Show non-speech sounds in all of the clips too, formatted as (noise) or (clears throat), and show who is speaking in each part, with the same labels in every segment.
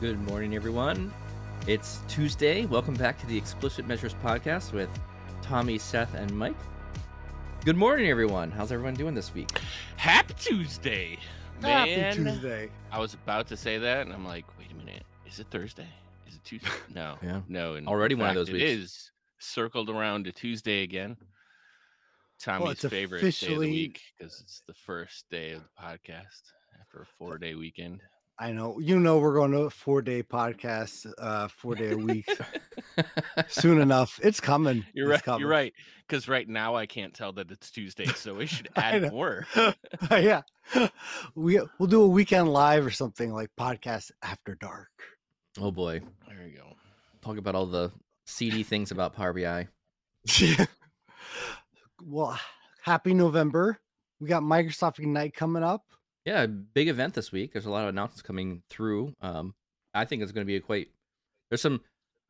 Speaker 1: Good morning, everyone. It's Tuesday. Welcome back to the Explicit Measures podcast with Tommy, Seth, and Mike. Good morning, everyone. How's everyone doing this week?
Speaker 2: Happy Tuesday, man!
Speaker 3: Happy Tuesday.
Speaker 2: I was about to say that, and I'm like, wait a minute, is it Thursday? Is it Tuesday? (laughs) No,
Speaker 1: Yeah.
Speaker 2: no. in
Speaker 1: Already one of those weeks.
Speaker 2: It is circled around to Tuesday again. Tommy's
Speaker 3: it's
Speaker 2: favorite day of the week because it's the first day of the podcast after a four day weekend.
Speaker 3: I know. You know we're going to a four day podcast, uh, four day a week (laughs) soon enough. It's coming.
Speaker 2: You're
Speaker 3: It's
Speaker 2: right.
Speaker 3: coming.
Speaker 2: You're right. Because right now I can't tell that it's Tuesday, so we should (laughs) add more. (laughs)
Speaker 3: yeah. We we'll do a weekend live or something like podcast after dark.
Speaker 1: Oh boy.
Speaker 2: There you go.
Speaker 1: Talk about all the seedy things about Power BI.
Speaker 3: well, happy November. We got Microsoft Ignite coming up.
Speaker 1: Yeah, big event this week. There's a lot of announcements coming through. Um, I think it's going to be a quite. There's some.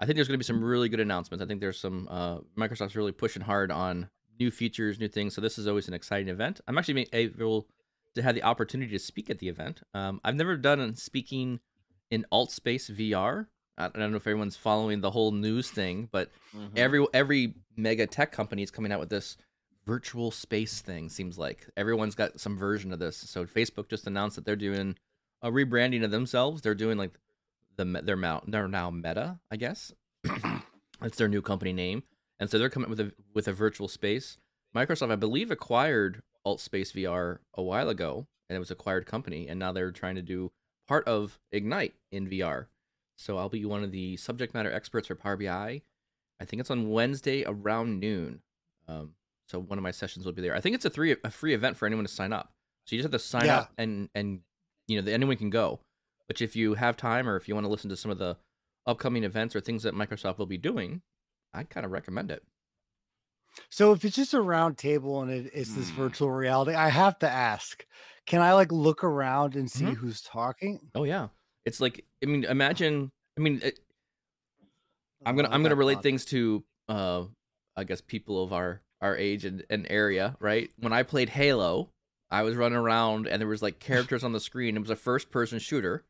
Speaker 1: I think there's going to be some really good announcements. I think there's some. Uh, Microsoft's really pushing hard on new features, new things. So this is always an exciting event. I'm actually able to have the opportunity to speak at the event. Um, I've never done speaking in alt space VR. I don't know if everyone's following the whole news thing, but
Speaker 2: Mhm.
Speaker 1: every every mega tech company is coming out with this virtual space thing seems like. Everyone's got some version of this. So facebook just announced that they're doing a rebranding of themselves. They're doing like the their mount they're now meta i guess. (clears throat) That's their new company name. And so they're coming with a with a virtual space. Microsoft i believe acquired alt space vr a while ago and it was acquired company and now they're trying to do part of ignite in vr so i'll be one of the subject matter experts for power bi I think it's on Wednesday around noon. Um, so one of my sessions will be there. I think it's a three a free event for anyone to sign up. So you just have to sign
Speaker 3: Yeah.
Speaker 1: up and and you know anyone can go. But if you have time or if you want to listen to some of the upcoming events or things that Microsoft will be doing, I kind of recommend it.
Speaker 3: So if it's just a round table and it, it's this
Speaker 2: Hmm.
Speaker 3: virtual reality, I have to ask, can I like look around and see
Speaker 1: Mhm.
Speaker 3: who's talking?
Speaker 1: Oh yeah, it's like I mean imagine I mean it, I'm gonna
Speaker 3: I
Speaker 1: I'm gonna relate
Speaker 3: caught.
Speaker 1: things to uh I guess people of our our age and, and area, right? When I played Halo, I was running around and there was like characters on the screen. It was a first person shooter,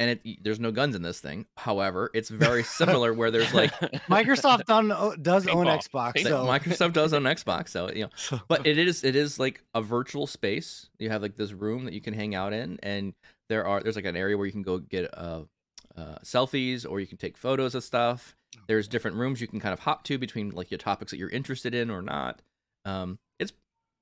Speaker 1: and it there's no guns in this thing. However, it's very similar where there's like (laughs)
Speaker 3: Microsoft (laughs) done, o- does own Xbox, so
Speaker 1: Microsoft does own (laughs) Xbox, so you know. But it is it is like a virtual space. You have like this room that you can hang out in, and there are there's like an area where you can go get uh, uh selfies or you can take photos of stuff. There's different rooms you can kind of hop to between like your topics that you're interested in or not. Um, it's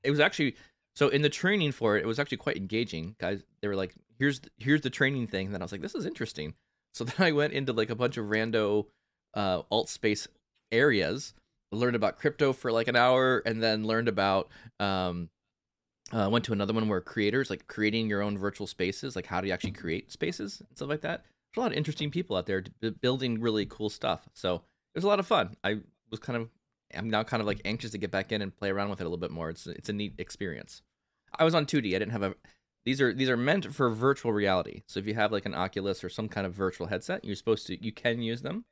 Speaker 1: it was actually so in the training for it, it was actually quite engaging. Guys, they were like, "Here's the, here's the training thing." And then I was like, "This is interesting." (laughs) So then I went into like a bunch of rando uh, alt space areas, learned about crypto for like an hour, and then learned about um, uh, went to another one where creators like creating your own virtual spaces, like how do you actually create spaces and stuff like that. There's a lot of interesting people out there building really cool stuff. So it was a lot of fun. I was kind of I'm now kind of like anxious to get back in and play around with it a little bit more. It's it's a neat experience. I was on 2D. I didn't have a these are these are meant for virtual reality. So if you have like an Oculus or some kind of virtual headset, you're supposed to you can use them.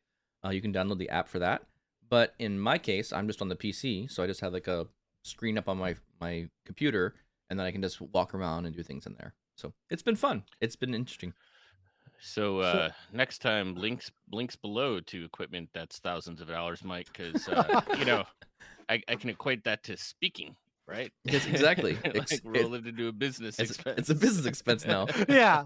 Speaker 1: Uh, you can download the app for that. But in my case, I'm just on the PC, so I just have like a screen up on my my computer, and then I can just walk around and do things in there. So it's been fun. It's been interesting.
Speaker 2: So uh, next time, links links below to equipment that's thousands of dollars, Mike, because uh, you know (laughs) I, I can equate that to speaking, right? (laughs)
Speaker 1: Yes, exactly. (laughs)
Speaker 2: like
Speaker 1: Ex-
Speaker 2: roll it into a business
Speaker 1: It's,
Speaker 2: expense.
Speaker 1: it's a business expense now.
Speaker 3: yeah.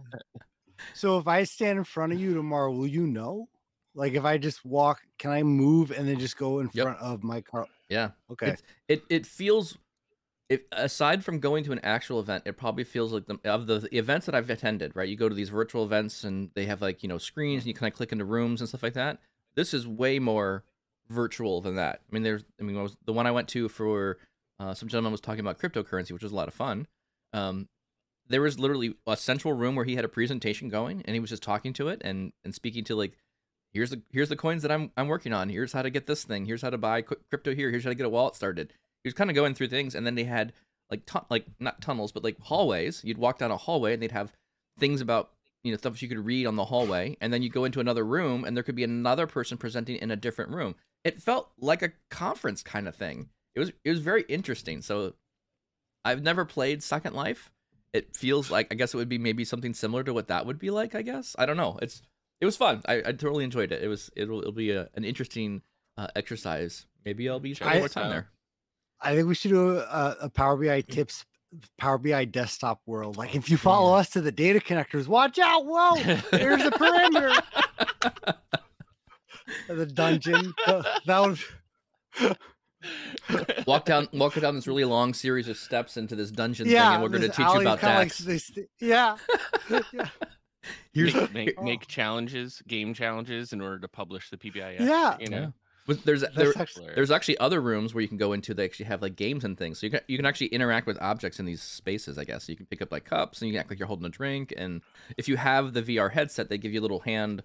Speaker 3: So if I stand in front of you tomorrow, will you know? Like if I just walk, can I move and then just go in
Speaker 1: Yep.
Speaker 3: front of my car?
Speaker 1: Yeah.
Speaker 3: Okay.
Speaker 1: It's, it it feels if aside from going to an actual event, it probably feels like the of the, events that I've attended, right? You go to these virtual events and they have like, you know, screens and you kind of click into rooms and stuff like that. This is way more virtual than that. I mean, there's I mean, was, the one I went to for uh, some gentleman was talking about cryptocurrency, which was a lot of fun. Um, there was literally a central room where he had a presentation going and he was just talking to it and and speaking to like here's the here's the coins that I'm I'm working on. Here's how to get this thing. Here's how to buy crypto here. Here's how to get a wallet started. He was kind of going through things, and then they had like tu- like not tunnels, but like hallways. You'd walk down a hallway, and they'd have things about you know stuff you could read on the hallway, and then you go into another room, and there could be another person presenting in a different room. It felt like a conference kind of thing. It was it was very interesting. So I've never played Second Life. It feels like I guess it would be maybe something similar to what that would be like. I guess I don't know. It's it was fun. I, I totally enjoyed it. It was it'll it'll be a, an interesting uh, exercise. Maybe I'll be spending more time there.
Speaker 3: I think we should do a, a Power BI mm. tips, Power BI desktop world. Like oh, if you follow us to the data connectors, watch out! Whoa, there's the perimeter. (laughs) the dungeon. That would. (laughs)
Speaker 1: Walk down walk down this really long series of steps into this dungeon thing, and we're going to
Speaker 3: this
Speaker 1: teach you about
Speaker 3: kinda like
Speaker 1: DAX.
Speaker 3: this- yeah. (laughs) yeah.
Speaker 1: Here's
Speaker 2: make, make,
Speaker 3: Oh.
Speaker 2: make challenges, game challenges, in order to publish the PBIS.
Speaker 3: Yeah.
Speaker 2: you know.
Speaker 1: Yeah. But there's there,
Speaker 3: actually,
Speaker 1: there's actually other rooms where you can go into. They actually have like games and things, so you can you can actually interact with objects in these spaces. I guess So you can pick up like cups and you can act like you're holding a drink. And if you have the VR headset, they give you little hand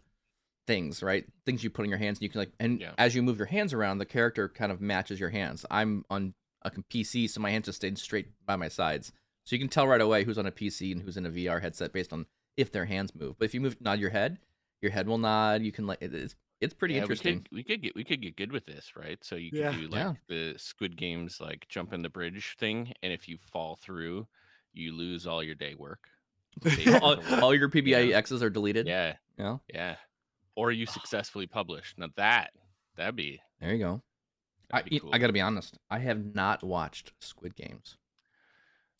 Speaker 1: things, right? Things you put in your hands, and you can like. And
Speaker 2: Yeah.
Speaker 1: as you move your hands around, the character kind of matches your hands. I'm on a PC, so my hands just stayed straight by my sides, so you can tell right away who's on a PC and who's in a VR headset based on if their hands move. But if you move nod your head, your head will nod. You can like it's it's pretty
Speaker 2: Yeah,
Speaker 1: interesting.
Speaker 2: We could, we could get we could get good with this, right? So you could
Speaker 3: Yeah.
Speaker 2: do like
Speaker 1: Yeah.
Speaker 2: the Squid Games like jump in the bridge thing, and if you fall through, you lose all your day work. (laughs)
Speaker 1: All, all your PBI
Speaker 2: Yeah.
Speaker 1: X's are deleted.
Speaker 2: yeah,
Speaker 1: You know?
Speaker 2: yeah. Or you successfully publish. Now that that'd be
Speaker 1: There you go. I,
Speaker 2: cool.
Speaker 1: I gotta be honest. I have not watched Squid Games.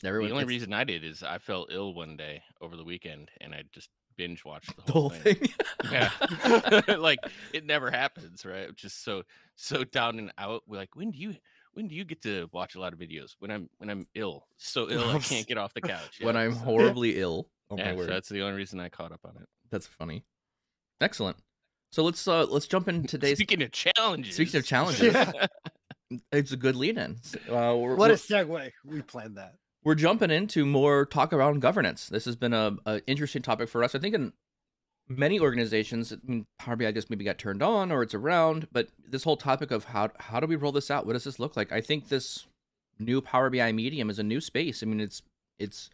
Speaker 1: Everyone,
Speaker 2: the only reason I did is I felt ill one day over the weekend, and I just binge watch the (laughs)
Speaker 1: the
Speaker 2: whole,
Speaker 1: whole thing.
Speaker 2: Yeah, (laughs) (laughs) like it never happens, right? Just so so down and out. We're like, when do you when do you get to watch a lot of videos? When I'm when I'm ill, so ill I can't get off the couch.
Speaker 1: when I'm
Speaker 2: so-
Speaker 1: horribly ill. Oh
Speaker 2: yeah,
Speaker 1: my
Speaker 2: so
Speaker 1: word.
Speaker 2: that's the only reason I caught up on it.
Speaker 1: That's funny. Excellent. So let's uh let's jump in today's.
Speaker 2: Speaking of challenges,
Speaker 1: Speaking of challenges,
Speaker 3: Yeah.
Speaker 1: it's a good lead in. Uh, we're,
Speaker 3: What
Speaker 1: we're,
Speaker 3: a segue. We planned that.
Speaker 1: We're jumping into more talk around governance. This has been a, a interesting topic for us. I think in many organizations, I mean, Power BI just maybe got turned on or it's around, but this whole topic of how how do we roll this out? What does this look like? I think this new Power BI medium is a new space. I mean, it's it's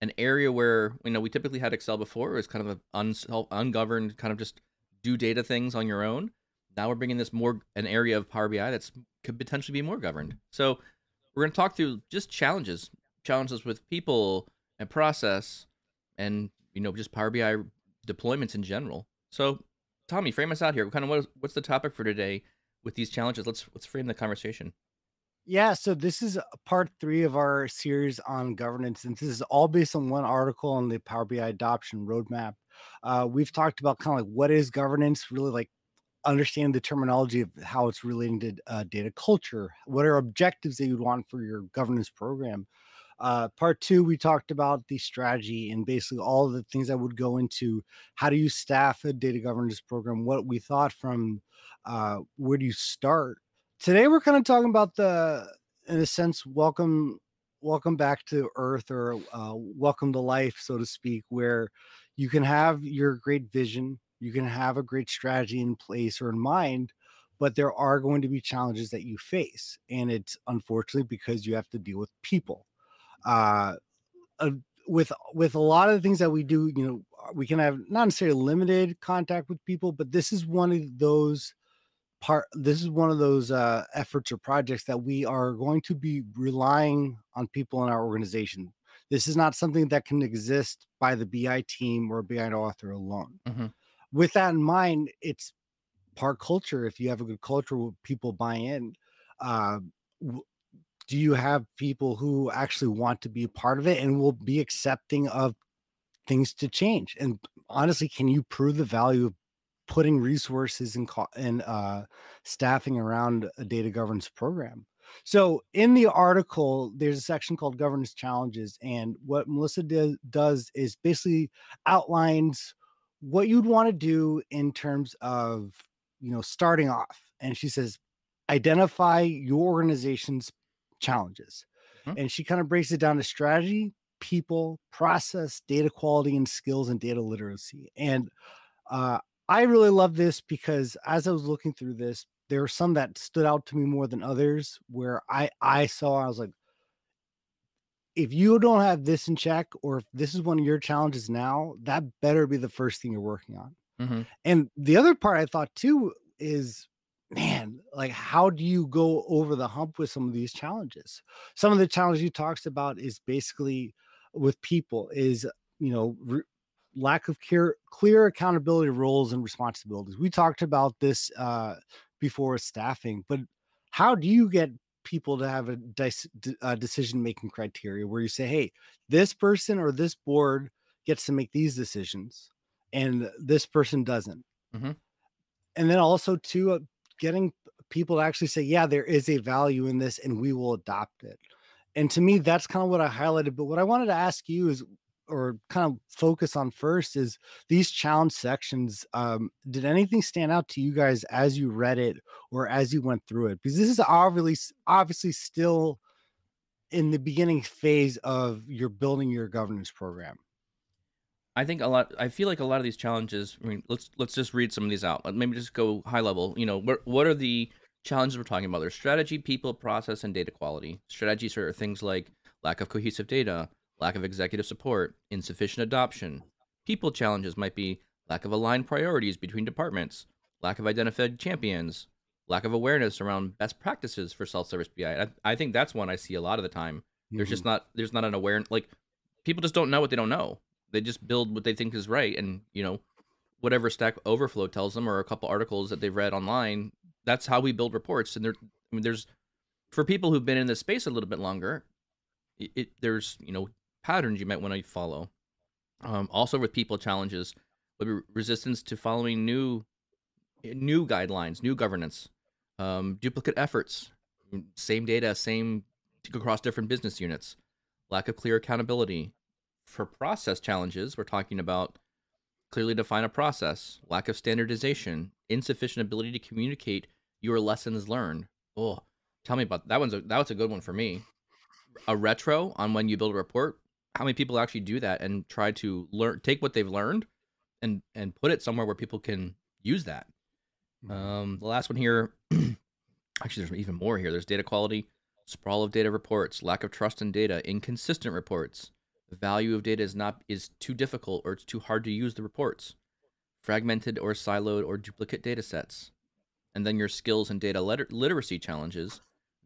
Speaker 1: an area where you know we typically had Excel before. It was kind of a unself, ungoverned kind of just do data things on your own. Now we're bringing this more an area of Power BI that's could potentially be more governed. So we're going to talk through just challenges, challenges with people and process, and you know just Power BI deployments in general. So Tommy, frame us out here. Kind of what, what's the topic for today with these challenges? Let's let's frame the conversation.
Speaker 3: Yeah, so this is part three of our series on governance, and this is all based on one article on the Power BI adoption roadmap. Uh, we've talked about kind of like what is governance, really like understand the terminology of how it's relating to uh, data culture. What are objectives that you'd want for your governance program? Uh, part two, we talked about the strategy and basically all the things that would go into how do you staff a data governance program, what we thought from uh, where do you start? Today we're kind of talking about the in a sense welcome welcome back to earth or uh, welcome to life so to speak where you can have your great vision you can have a great strategy in place or in mind but there are going to be challenges that you face and it's unfortunately because you have to deal with people uh, uh with with a lot of the things that we do you know we can have not necessarily limited contact with people but this is one of those part this is one of those uh, efforts or projects that we are going to be relying on people in our organization. This is not something that can exist by the bi team or bi author alone.
Speaker 1: Mhm.
Speaker 3: with that in mind it's part culture. If you have a good culture where people buy in? Uh, do you have people who actually want to be a part of it and will be accepting of things to change and honestly can you prove the value of putting resources and co- uh, staffing around a data governance program. So in the article, there's a section called governance challenges, and what Melissa do- does is basically outlines what you'd want to do in terms of you know starting off. And she says, identify your organization's challenges,
Speaker 1: Mhm.
Speaker 3: and she kind of breaks it down to strategy, people, process, data quality, and skills and data literacy. And uh, I really love this because as I was looking through this, there were some that stood out to me more than others where I I saw I was like if you don't have this in check or if this is one of your challenges now, that better be the first thing you're working on.
Speaker 1: Mhm.
Speaker 3: And the other part I thought too is man, like how do you go over the hump with some of these challenges? Some of the challenges you talks about is basically with people is, you know, re- lack of clear clear accountability roles and responsibilities. We talked about this uh, before staffing, but how do you get people to have a, a decision making criteria where you say, hey, this person or this board gets to make these decisions and this person doesn't.
Speaker 1: Mm-hmm.
Speaker 3: And then also, too, uh, getting people to actually say, yeah, there is a value in this and we will adopt it. And to me, that's kind of what I highlighted. But what I wanted to ask you is, or kind of focus on first is these challenge sections. Um, did anything stand out to you guys as you read it or as you went through it? Because this is obviously obviously still in the beginning phase of your building your governance program.
Speaker 1: I think a lot. I feel like a lot of these challenges. I mean, let's let's just read some of these out. Maybe just go high level. You know, what what are the challenges we're talking about? There's strategy, people, process, and data quality. Strategies are things like lack of cohesive data, lack of executive support, insufficient adoption. People challenges might be lack of aligned priorities between departments, lack of identified champions, lack of awareness around best practices for self-service BI. I, I think that's one I see a lot of the time. There's mm-hmm. just not there's not an awareness like people just don't know what they don't know. They just build what they think is right, and you know whatever Stack Overflow tells them or a couple articles that they've read online. That's how we build reports. And there, I mean, there's for people who've been in this space a little bit longer, it, it there's you know patterns you might want to follow. Um, also, with people challenges, would be resistance to following new new guidelines, new governance, um, duplicate efforts, same data, same across different business units, lack of clear accountability. For process challenges, we're talking about clearly define a process, lack of standardization, insufficient ability to communicate your lessons learned. Oh, tell me about that one's a, that was a good one for me. A retro on when you build a report how many people actually do that and try to learn take what they've learned and and put it somewhere where people can use that mm-hmm. um the last one here (clears throat) actually there's even more here there's data quality sprawl of data reports lack of trust in data inconsistent reports value of data is not is too difficult or it's too hard to use the reports fragmented or siloed or duplicate data sets and then your skills and data liter- literacy challenges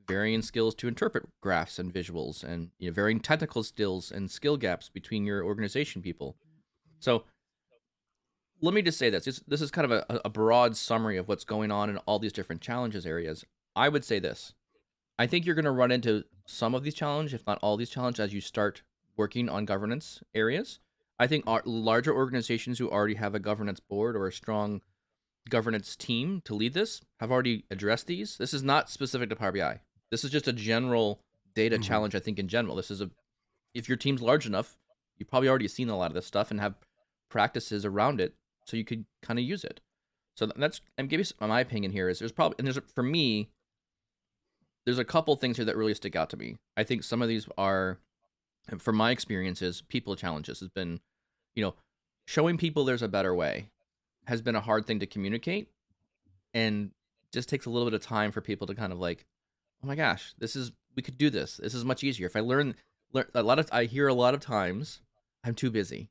Speaker 1: varying skills to interpret graphs and visuals, and you know, varying technical skills and skill gaps between your organization people. So let me just say this. This, is kind of a, a broad summary of what's going on in all these different challenges areas. I would say this. I think you're going to run into some of these challenges, if not all these challenges, as you start working on governance areas. I think our larger organizations who already have a governance board or a strong governance team to lead this have already addressed these. This is not specific to Power BI. This is just a general data mm-hmm. challenge. I think in general, this is a if your team's large enough, you've probably already seen a lot of this stuff and have practices around it, so you could kind of use it. So that's I'm giving you my opinion here is there's probably and there's for me there's a couple things here that really stick out to me. I think some of these are, from my experiences, people challenges has been, you know, showing people there's a better way has been a hard thing to communicate, and just takes a little bit of time for people to kind of like oh my gosh, this is we could do this. This is much easier. If I learn, learn a lot of I hear a lot of times I'm too busy.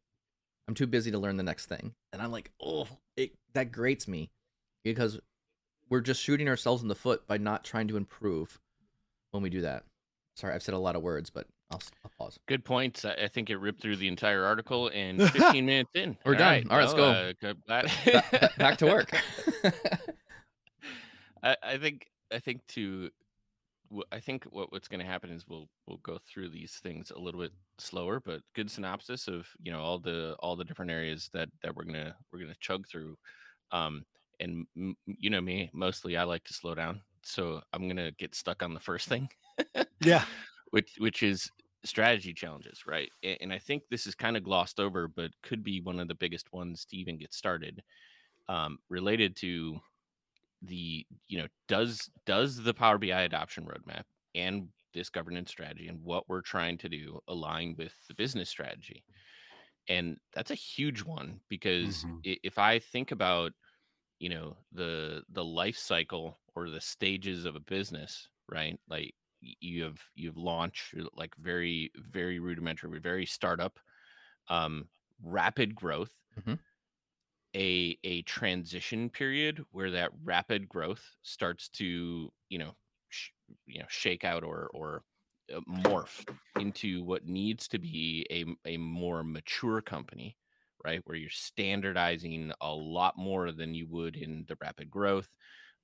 Speaker 1: I'm too busy to learn the next thing. And I'm like, "Oh, it that grates me." Because we're just shooting ourselves in the foot by not trying to improve when we do that. Sorry, I've said a lot of words, but I'll, I'll pause.
Speaker 2: Good points. I think it ripped through the entire article in (laughs) 15 minutes in.
Speaker 1: We're All done. Right. All right, let's go. Uh, back, back to work. (laughs) (laughs)
Speaker 2: I, I think I think to I think what, what's going to happen is we'll we'll go through these things a little bit slower, but good synopsis of you know all the all the different areas that that we're gonna we're gonna chug through. Um, and you know me, mostly I like to slow down, so I'm gonna get stuck on the first thing.
Speaker 3: yeah, (laughs)
Speaker 2: which which is strategy challenges, right? And, I think this is kind of glossed over, but could be one of the biggest ones to even get started. Um, related to the you know does does the power bi adoption roadmap and this governance strategy and what we're trying to do align with the business strategy and that's a huge one because mm-hmm. if i think about you know the the life cycle or the stages of a business right? Like you have you've launched like very very rudimentary very startup um rapid growth mm-hmm. a a transition period where that rapid growth starts to you know sh- you know shake out or or uh, morph into what needs to be a a more mature company right? Where you're standardizing a lot more than you would in the rapid growth,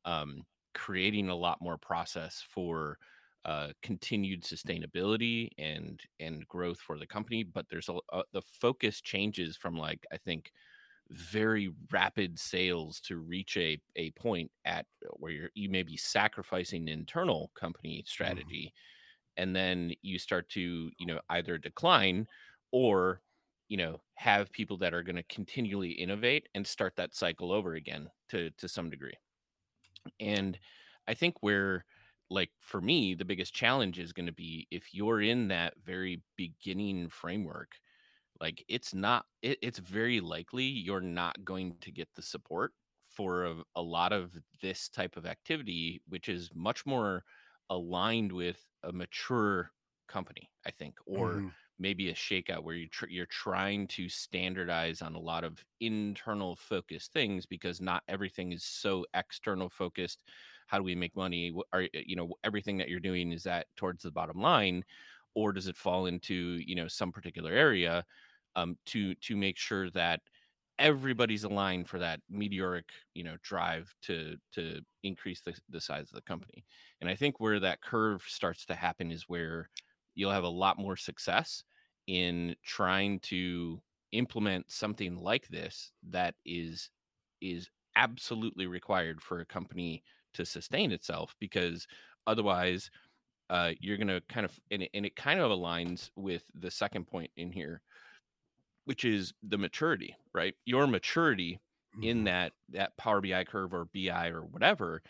Speaker 2: um, creating a lot more process for uh, continued sustainability and and growth for the company. But there's a, a the focus changes from like I think very rapid sales to reach a a point at where you're you may be sacrificing internal company
Speaker 3: Mhm.
Speaker 2: strategy and then you start to you know either decline or you know have people that are going to continually innovate and start that cycle over again to to some degree and i think where like for me the biggest challenge is going to be if you're in that very beginning framework like it's not it, it's very likely you're not going to get the support for a, a lot of this type of activity which is much more aligned with a mature company i think or
Speaker 3: Mhm.
Speaker 2: Maybe a shakeout where you tr- you're trying to standardize on a lot of internal focused things because not everything is so external focused. How do we make money? Are you know everything that you're doing is that towards the bottom line or does it fall into you know some particular area um, to to make sure that everybody's aligned for that meteoric you know drive to to increase the, the size of the company? And i think where that curve starts to happen is where you'll have a lot more success in trying to implement something like this that is is absolutely required for a company to sustain itself because otherwise uh, you're going to kind of and it, and it kind of aligns with the second point in here which is the maturity, right? Your maturity in
Speaker 3: Mhm.
Speaker 2: that that Power BI curve or BI or whatever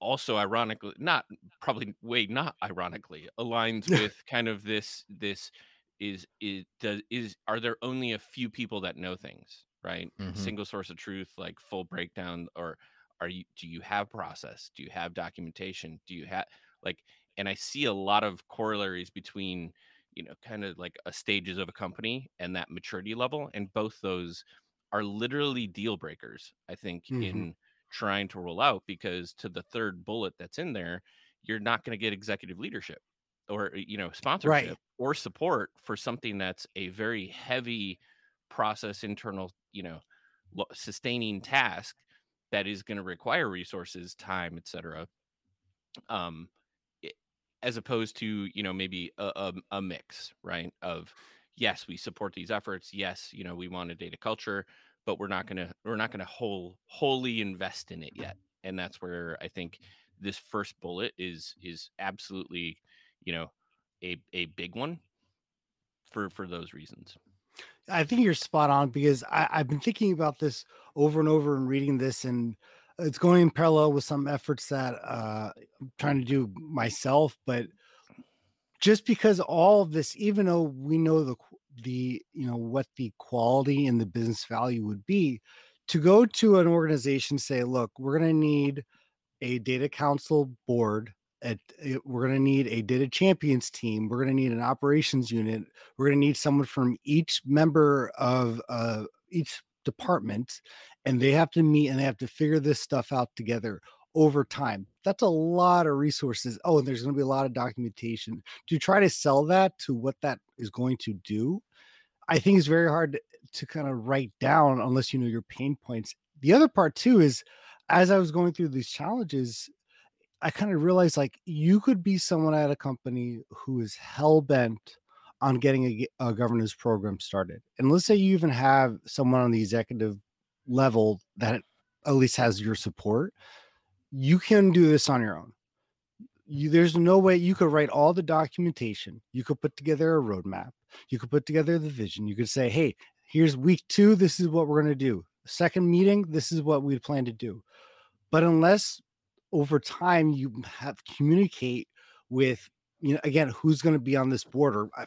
Speaker 2: also ironically not probably way not ironically aligns (laughs) with kind of this this is is does is are there only a few people that know things right?
Speaker 1: Hmm
Speaker 2: single source of truth like full breakdown or are you do you have process? Do you have documentation? Do you have like and i see a lot of corollaries between you know kind of like a stages of a company and that maturity level and both those are literally deal breakers i think
Speaker 3: Mhm.
Speaker 2: in trying to roll out because to the third bullet that's in there, you're not going to get executive leadership or you know
Speaker 3: Right.
Speaker 2: sponsorship or support for something that's a very heavy process internal you know sustaining task that is going to require resources time etc um as opposed to you know maybe a, a, a mix right of yes we support these efforts yes you know we want a data culture but we're not gonna we're not gonna whole wholly invest in it yet and that's where i think this first bullet is is absolutely you know a a big one for for those reasons
Speaker 3: I think you're spot on because I, I've been thinking about this over and over and reading this, and it's going in parallel with some efforts that uh, I'm trying to do myself. But just because all of this, even though we know the the you know what the quality and the business value would be, to go to an organization say, look, we're going to need a data council board. At, eh, we're going to need a data champions team. We're going to need an operations unit. We're going to need someone from each member of uh, each department, and they have to meet and they have to figure this stuff out together over time. That's a lot of resources. Oh, and there's going to be a lot of documentation. To try to sell that to what that is going to do, I think it's very hard to, kind of write down unless you know your pain points. The other part too is as I was going through these challenges, I kind of realized like you could be someone at a company who is hell bent on getting a governance program started. And let's say you even have someone on the executive level that at least has your support. You can do this on your own you there's no way you could write all the documentation. You could put together a roadmap. You could put together the vision. You could say hey here's week two this is what we're going to do. Second meeting this is what we plan to do. But unless over time you have communicate with you know again who's going to be on this board or uh,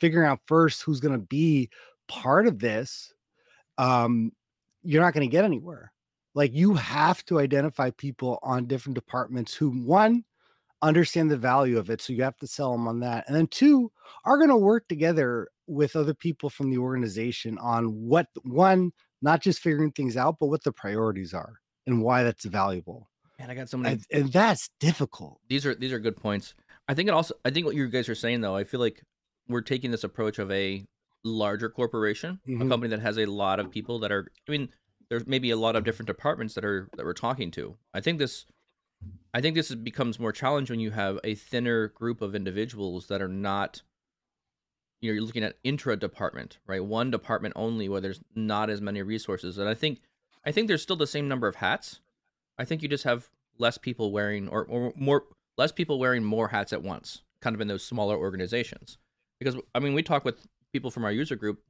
Speaker 3: figuring out first who's going to be part of this um you're not going to get anywhere. Like you have to identify people on different departments who one understand the value of it. So you have to sell them on that. And then two are going to work together with other people from the organization on what one, not just figuring things out, but what the priorities are and why that's valuable.
Speaker 1: And I got so many.
Speaker 3: And, and that's difficult.
Speaker 1: These are these are good points. I think it also. I think what you guys are saying though. I feel like we're taking this approach of a larger corporation, a
Speaker 3: Mhm.
Speaker 1: company that has a lot of people that are. I mean, there's maybe a lot of different departments that are that we're talking to. I think this, I think this is- becomes more challenging when you have a thinner group of individuals that are not. You know, you're looking at intra department, right? One department only, where there's not as many resources, and I think, I think there's still the same number of hats. I think you just have less people wearing, or, or more, less people wearing more hats at once, kind of in those smaller organizations. Because I mean, we talk with people from our user group,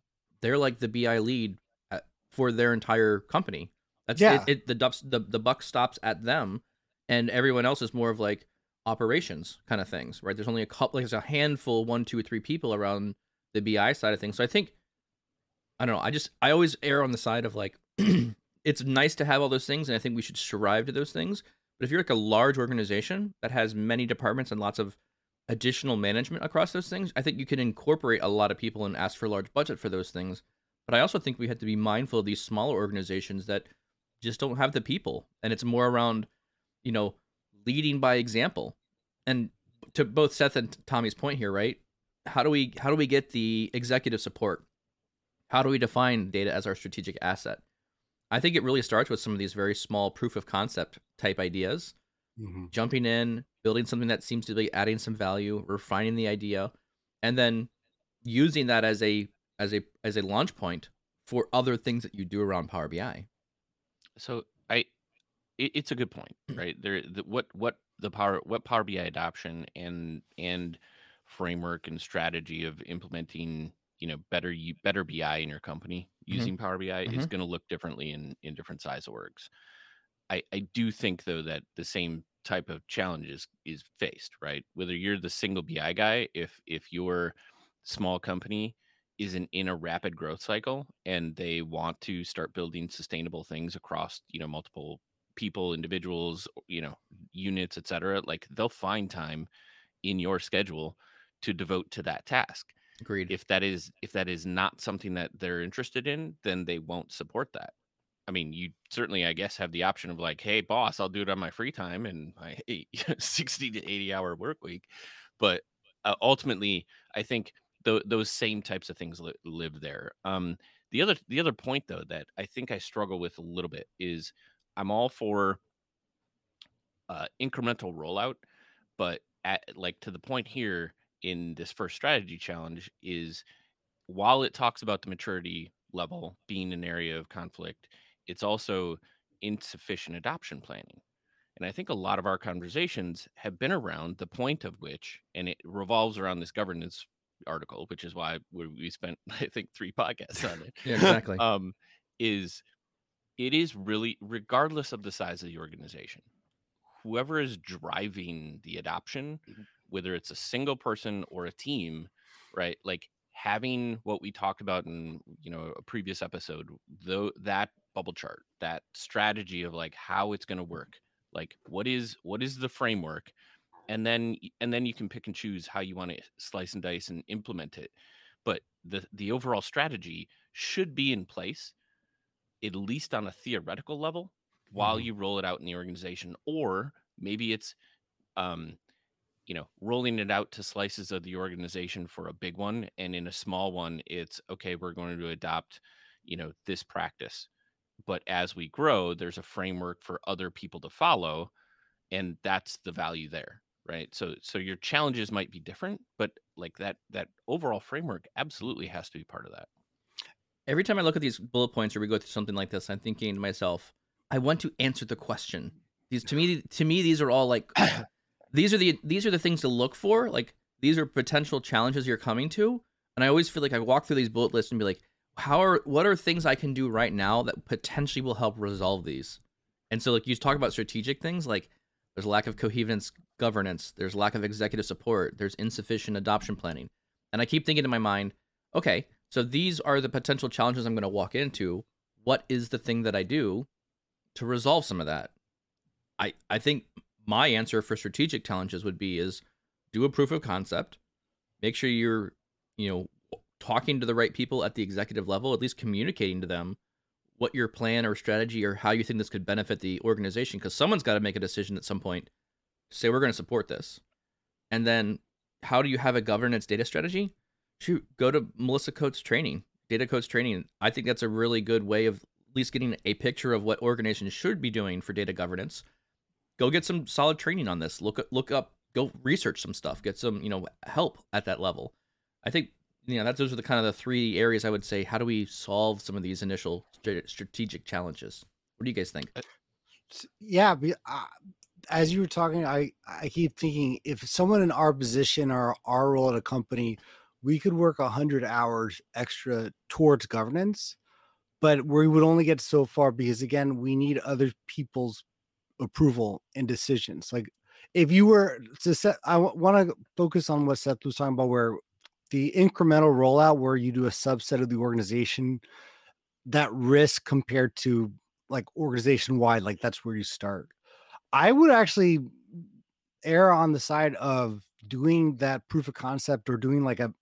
Speaker 1: they're like the BI lead at, for their entire company. That's
Speaker 3: Yeah.
Speaker 1: it, it. The the the buck stops at them, and everyone else is more of like operations kind of things, right? There's only a couple, like there's a handful, one, two, three people around the BI side of things. So I think, I don't know. I just I always err on the side of like, (clears throat) it's nice to have all those things, and I think we should strive to those things. But if you're like a large organization that has many departments and lots of additional management across those things, I think you can incorporate a lot of people and ask for a large budget for those things. But I also think we have to be mindful of these smaller organizations that just don't have the people, and it's more around, you know, leading by example. And to both Seth and Tommy's point here, right? How do we how do we get the executive support? How do we define data as our strategic asset? I think it really starts with some of these very small proof of concept type ideas
Speaker 3: Mhm.
Speaker 1: jumping in, building something that seems to be adding some value, refining the idea, and then using that as a as a as a launch point for other things that you do around Power BI.
Speaker 2: So I, it, it's a good point, (clears throat) right? There, the, what what the power what Power BI adoption and and framework and strategy of implementing, you know, better you better BI in your company using Power BI is
Speaker 1: Mhm.
Speaker 2: going to look differently in in different size orgs. I I do think though that the same type of challenges is faced, right? Whether you're the single BI guy, if if your small company isn't in a rapid growth cycle and they want to start building sustainable things across you know multiple people individuals you know units etc like they'll find time in your schedule to devote to that task.
Speaker 1: Agreed.
Speaker 2: if that is if that is not something that they're interested in then they won't support that. I mean you certainly i guess have the option of like hey boss i'll do it on my free time and my (laughs) eight, (laughs) 60 to 80 hour work week. But uh, ultimately i think th- those same types of things li- live there. Um the other the other point though that i think i struggle with a little bit is i'm all for uh incremental rollout but at like to the point here in this first strategy challenge is while it talks about the maturity level being an area of conflict it's also insufficient adoption planning and i think a lot of our conversations have been around the point of which and it revolves around this governance article which is why we, we spent (laughs) i think three podcasts on it (laughs)
Speaker 1: Yeah, exactly.
Speaker 2: um is it is really regardless of the size of the organization whoever is driving the adoption
Speaker 3: Mhm.
Speaker 2: whether it's a single person or a team right like having what we talked about in you know a previous episode though that bubble chart that strategy of like how it's going to work like what is what is the framework and then and then you can pick and choose how you want to slice and dice and implement it but the the overall strategy should be in place at least on a theoretical level while
Speaker 3: Mhm.
Speaker 2: you roll it out in the organization or maybe it's um you know rolling it out to slices of the organization for a big one and in a small one it's okay we're going to adopt you know this practice. But as we grow there's a framework for other people to follow and that's the value there right? So so your challenges might be different but like that that overall framework absolutely has to be part of that
Speaker 1: Every time I look at these bullet points or we go through something like this, I'm thinking to myself, I want to answer the question. These to me, to me, these are all like (clears throat) these are the these are the things to look for. Like these are potential challenges you're coming to, and I always feel like I walk through these bullet lists and be like, how are what are things I can do right now that potentially will help resolve these? And so like you talk about strategic things like there's lack of coherence governance, there's lack of executive support, there's insufficient adoption planning. And I keep thinking in my mind, okay, so these are the potential challenges I'm going to walk into. What is the thing that I do to resolve some of that? I I think my answer for strategic challenges would be is do a proof of concept, make sure you're, you know, talking to the right people at the executive level, at least communicating to them what your plan or strategy or how you think this could benefit the organization because someone's got to make a decision at some point say we're going to support this. And then how do you have a governance data strategy? Shoot, go to Melissa Coates training, data coach training. I think that's a really good way of at least getting a picture of what organizations should be doing for data governance. Go get some solid training on this. Look look up, go research some stuff, get some, you know, help at that level. I think you know, that's those are the kind of the three areas I would say how do we solve some of these initial strategic challenges? What do you guys think? Uh,
Speaker 3: yeah, uh, as you were talking, I I keep thinking if someone in our position or our role at a company, we could work a hundred hours extra towards governance, but we would only get so far because again, we need other people's approval and decisions. Like if you were to set, I w- want to focus on what Seth was talking about, where the incremental rollout, where you do a subset of the organization, that risk compared to like organization wide, like that's where you start. I would actually err on the side of doing that proof of concept or doing like a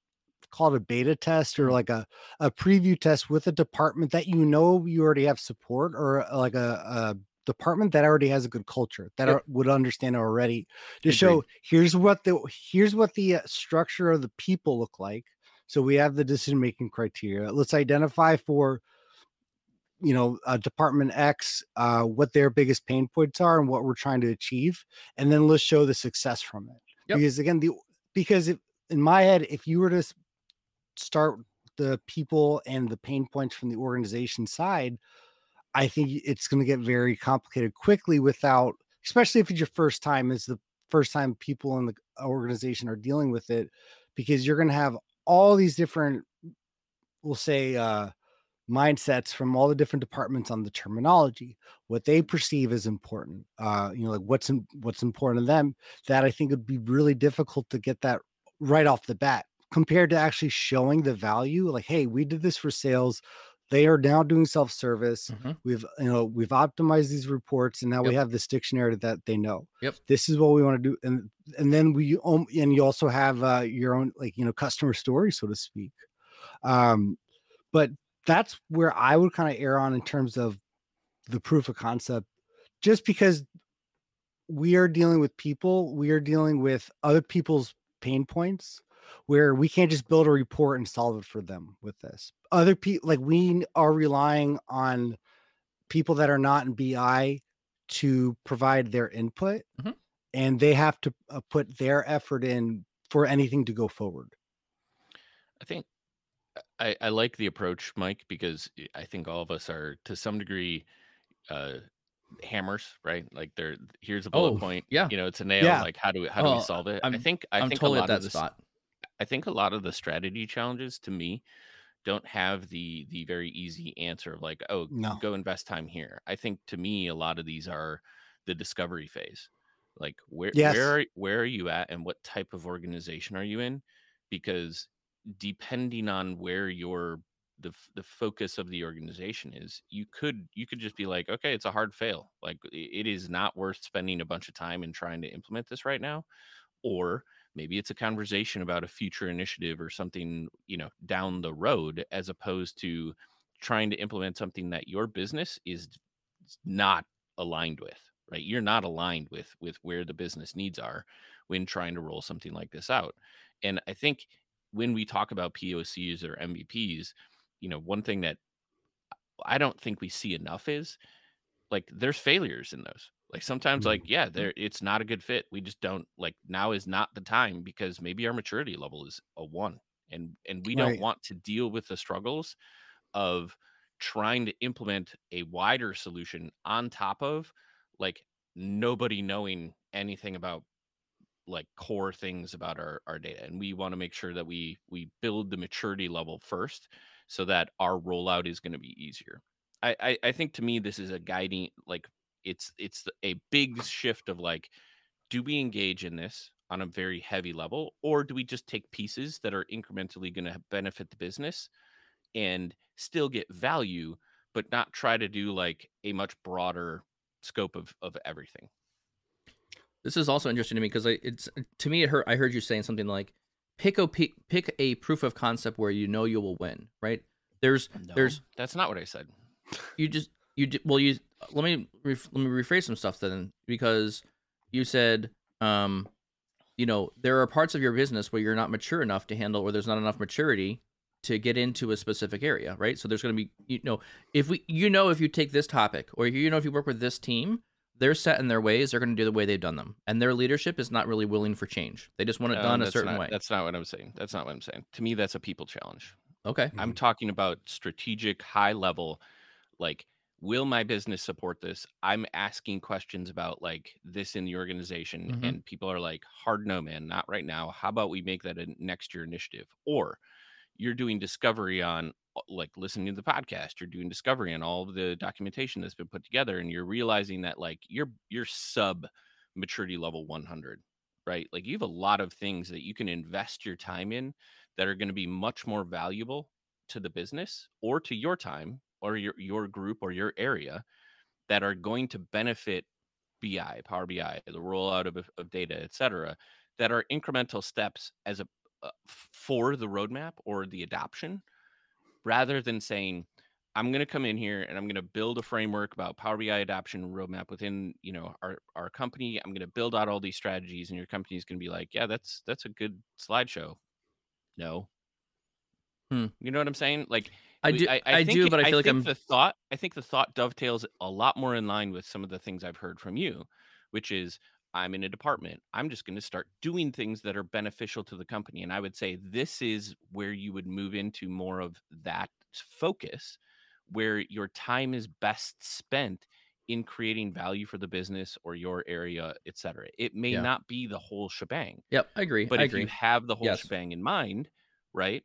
Speaker 3: called a beta test or mm. like a, a preview test with a department that you know you already have support or uh, like a, a department that already has a good culture that yep. are, would understand already to Agreed. show here's what the here's what the uh, structure of the people look like so we have the decision making criteria let's identify for you know uh, department x uh, what their biggest pain points are and what we're trying to achieve and then let's show the success from it yep. because again the because if, in my head if you were to start the people and the pain points from the organization side i think it's going to get very complicated quickly without especially if it's your first time is the first time people in the organization are dealing with it because you're going to have all these different we'll say uh mindsets from all the different departments on the terminology what they perceive as important uh you know like what's in, what's important to them that i think would be really difficult to get that right off the bat compared to actually showing the value like hey we did this for sales. They are now doing self-service. Mm-hmm. we've you know we've optimized these reports and now yep. we have this dictionary that they know.
Speaker 1: Yep.
Speaker 3: This is what we want to do and and then we um, and you also have uh, your own like you know customer story so to speak. Um but that's where I would kind of err on in terms of the proof of concept, just because we are dealing with people, we are dealing with other people's pain points where we can't just build a report and solve it for them with this. Other people, like we are relying on people that are not in BI to provide their input, mm-hmm. and they have to uh, put their effort in for anything to go forward.
Speaker 2: I think I, I like the approach, Mike, because I think all of us are to some degree uh hammers, right? Like there here's a bullet oh, point.
Speaker 1: Yeah.
Speaker 2: You know, it's a nail. Yeah. Like how do we how do we solve it?
Speaker 1: I'm,
Speaker 2: i think I
Speaker 1: I'm
Speaker 2: think
Speaker 1: totally
Speaker 2: a lot
Speaker 1: at
Speaker 2: of
Speaker 1: that
Speaker 2: this,
Speaker 1: spot.
Speaker 2: I think a lot of the strategy challenges to me don't have the the very easy answer of like, oh, no. go invest time here. I think to me a lot of these are the discovery phase. Like where yes. where where are you at and what type of organization are you in? Because depending on where your the the focus of the organization is you could you could just be like okay it's a hard fail like it is not worth spending a bunch of time in trying to implement this right now or maybe it's a conversation about a future initiative or something you know down the road as opposed to trying to implement something that your business is not aligned with right you're not aligned with with where the business needs are when trying to roll something like this out and i think when we talk about POCs or MVPs, you know, one thing that I don't think we see enough is like there's failures in those. Like sometimes, like mm-hmm. yeah, there it's not a good fit. We just don't like now is not the time because maybe our maturity level is a one, and and we don't want to deal with the struggles of trying to implement a wider solution on top of like nobody knowing anything about like core things about our, our data and we want to make sure that we we build the maturity level first so that our rollout is going to be easier I, I i think to me this is a guiding like it's it's a big shift of like do we engage in this on a very heavy level or do we just take pieces that are incrementally going to benefit the business and still get value but not try to do like a much broader scope of of everything
Speaker 1: this is also interesting to me because I it's uh, to me it hurt. I heard you saying something like pick a pick a proof of concept where you know you will win. Right? There's no, there's
Speaker 2: that's not what I said.
Speaker 1: You just you well you let me let me rephrase some stuff then because you said um you know, there are parts of your business where you're not mature enough to handle, or there's not enough maturity to get into a specific area, right? So there's going to be, you know, if we, you know, if you take this topic, or you know, if you work with this team, they're set in their ways. They're going to do the way they've done them, and their leadership is not really willing for change. They just want it done a certain
Speaker 2: not-
Speaker 1: way.
Speaker 2: That's not what I'm saying. That's not what I'm saying. To me, that's a people challenge.
Speaker 1: Okay.
Speaker 2: I'm talking about strategic, high level, like, will my business support this? I'm asking questions about like this in the organization,
Speaker 1: Mhm.
Speaker 2: and people are like, hard no, man, not right now. How about we make that a next year initiative? Or you're doing discovery on like listening to the podcast, you're doing discovery on all of the documentation that's been put together, and you're realizing that like you're you're sub maturity level 100 right like you have a lot of things that you can invest your time in that are going to be much more valuable to the business or to your time or your your group or your area that are going to benefit BI, Power BI, the rollout of, of data, et cetera, that are incremental steps as a uh, for the roadmap or the adoption, rather than saying, I'm going to come in here and I'm going to build a framework about Power BI adoption roadmap within you know our our company. I'm going to build out all these strategies, and your company is going to be like, yeah, that's that's a good slideshow. No,
Speaker 1: Hmm.
Speaker 2: you know what I'm saying? Like
Speaker 1: I do, I,
Speaker 2: think
Speaker 1: do, but I feel like
Speaker 2: think
Speaker 1: I'm.
Speaker 2: the thought. I think the thought dovetails a lot more in line with some of the things I've heard from you, which is I'm in a department. I'm just going to start doing things that are beneficial to the company, and I would say this is where you would move into more of that focus, where your time is best spent in creating value for the business or your area, et cetera. It may
Speaker 1: Yeah.
Speaker 2: not be the whole shebang,
Speaker 1: Yep, I agree.
Speaker 2: but
Speaker 1: I
Speaker 2: if
Speaker 1: agree.
Speaker 2: you have the whole
Speaker 1: Yes.
Speaker 2: shebang in mind, right,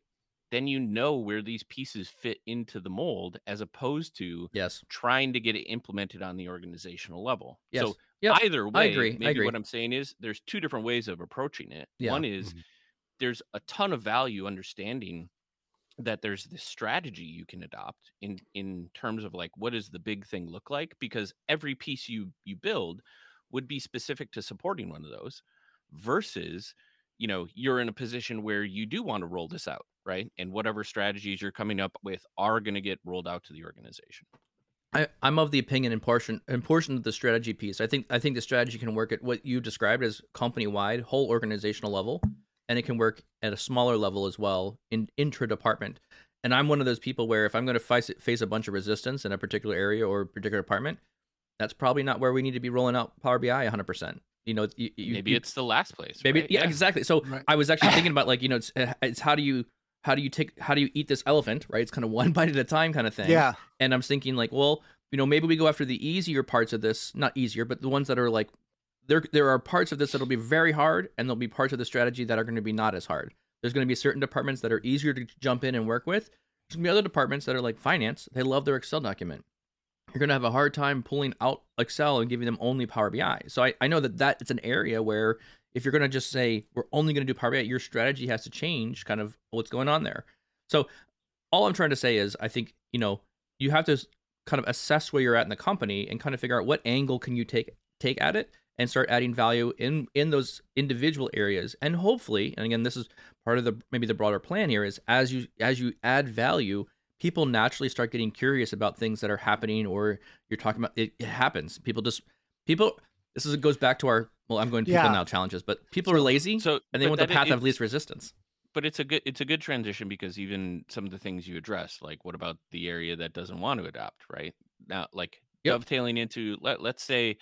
Speaker 2: then you know where these pieces fit into the mold as opposed to
Speaker 1: Yes.
Speaker 2: trying to get it implemented on the organizational level.
Speaker 1: Yes.
Speaker 2: So
Speaker 1: Yep.
Speaker 2: either way, I
Speaker 1: agree, I
Speaker 2: maybe
Speaker 1: agree.
Speaker 2: what I'm saying is there's two different ways of approaching it.
Speaker 1: Yeah.
Speaker 2: One is
Speaker 3: Mhm.
Speaker 2: there's a ton of value understanding that there's this strategy you can adopt in in terms of like what does the big thing look like because every piece you you build would be specific to supporting one of those versus you know you're in a position where you do want to roll this out right and whatever strategies you're coming up with are going to get rolled out to the organization
Speaker 1: I, I'm of the opinion in portion in portion of the strategy piece. I think I think the strategy can work at what you described as company wide, whole organizational level, and it can work at a smaller level as well in intra department. And I'm one of those people where if I'm going to face face a bunch of resistance in a particular area or particular department, that's probably not where we need to be rolling out Power BI 100%. You know, you, you,
Speaker 2: maybe
Speaker 1: you-
Speaker 2: it's the last place
Speaker 1: maybe
Speaker 2: right?
Speaker 1: yeah, exactly so
Speaker 3: Right.
Speaker 1: i was actually (coughs) thinking about like you know it's, uh, it's how do you how do you take how do you eat this elephant right? It's kind of one (laughs) bite at a time kind of thing.
Speaker 3: Yeah.
Speaker 1: and i'm thinking like well you know maybe we go after the easier parts of this not easier but the ones that are like there there are parts of this that'll be very hard and there'll be parts of the strategy that are going to be not as hard. There's going to be certain departments that are easier to jump in and work with. There's going to be other departments that are like finance. They love their excel document. You're going to have a hard time pulling out excel and giving them only power bi so i, I know that that it's an area where if you're going to just say we're only going to do Power BI, your strategy has to change kind of what's going on there. So all I'm trying to say is I think, you know, you have to kind of assess where you're at in the company and kind of figure out what angle can you take take at it and start adding value in in those individual areas. And hopefully, and again this is part of the maybe the broader plan here is as you as you add value, people naturally start getting curious about things that are happening or you're talking about it, it happens. People just people this is goes back to our well, I'm going to people
Speaker 3: Yeah.
Speaker 1: now challenges, but people are lazy
Speaker 2: so
Speaker 1: and they want the path
Speaker 2: it-
Speaker 1: of least resistance.
Speaker 2: but it's a good it's a good transition because even some of the things you address like what about the area that doesn't want to adopt right now like
Speaker 1: Yep.
Speaker 2: dovetailing into let, let's say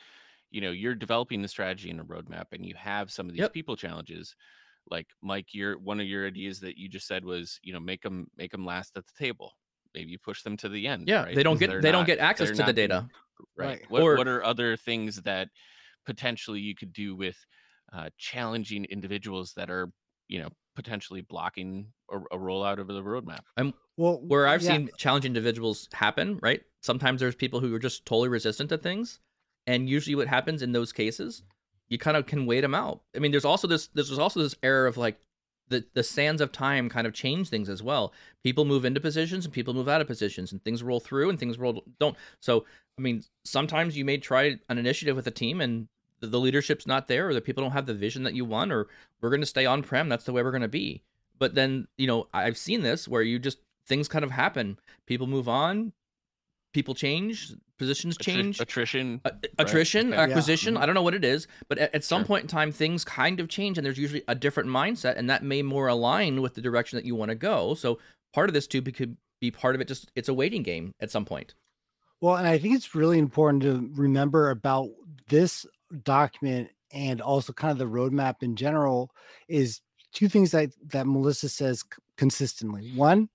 Speaker 2: you know you're developing the strategy and a roadmap and you have some of these
Speaker 1: Yep.
Speaker 2: people challenges like mike your one of your ideas that you just said was you know make them make them last at the table maybe you push them to the end
Speaker 1: Yeah,
Speaker 2: right?
Speaker 1: they don't get
Speaker 2: they're
Speaker 1: they don't get access to the
Speaker 2: not being-
Speaker 1: data.
Speaker 2: right,
Speaker 3: Right.
Speaker 2: What,
Speaker 1: Or-
Speaker 2: what are other things that potentially you could do with uh, challenging individuals that are you know potentially blocking a, a rollout of the roadmap
Speaker 3: Well,
Speaker 1: Where I've
Speaker 3: yeah,
Speaker 1: seen challenge individuals happen, right? Sometimes there's people who are just totally resistant to things, and usually what happens in those cases, you kind of can wait them out. I mean, there's also this there's also this error of like the the sands of time kind of change things as well. People move into positions and people move out of positions, and things roll through and things roll don't. So I mean, sometimes you may try an initiative with a team and the, the leadership's not there, or the people don't have the vision that you want, or we're going to stay on prem. That's the way we're going to be. But then you know, I've seen this where you just things kind of happen. People move on. People change, positions change,
Speaker 2: attrition,
Speaker 1: uh, attrition,
Speaker 2: okay.
Speaker 1: acquisition.
Speaker 3: Yeah.
Speaker 1: I don't know what it is, but at, at some
Speaker 2: Sure.
Speaker 1: point in time, things kind of change, and there's usually a different mindset, and that may more align with the direction that you want to go. So part of this too could be part of it. Just it's a waiting game at some point.
Speaker 3: Well, and I think it's really important to remember about this document and also kind of the roadmap in general is two things that that Melissa says consistently. One,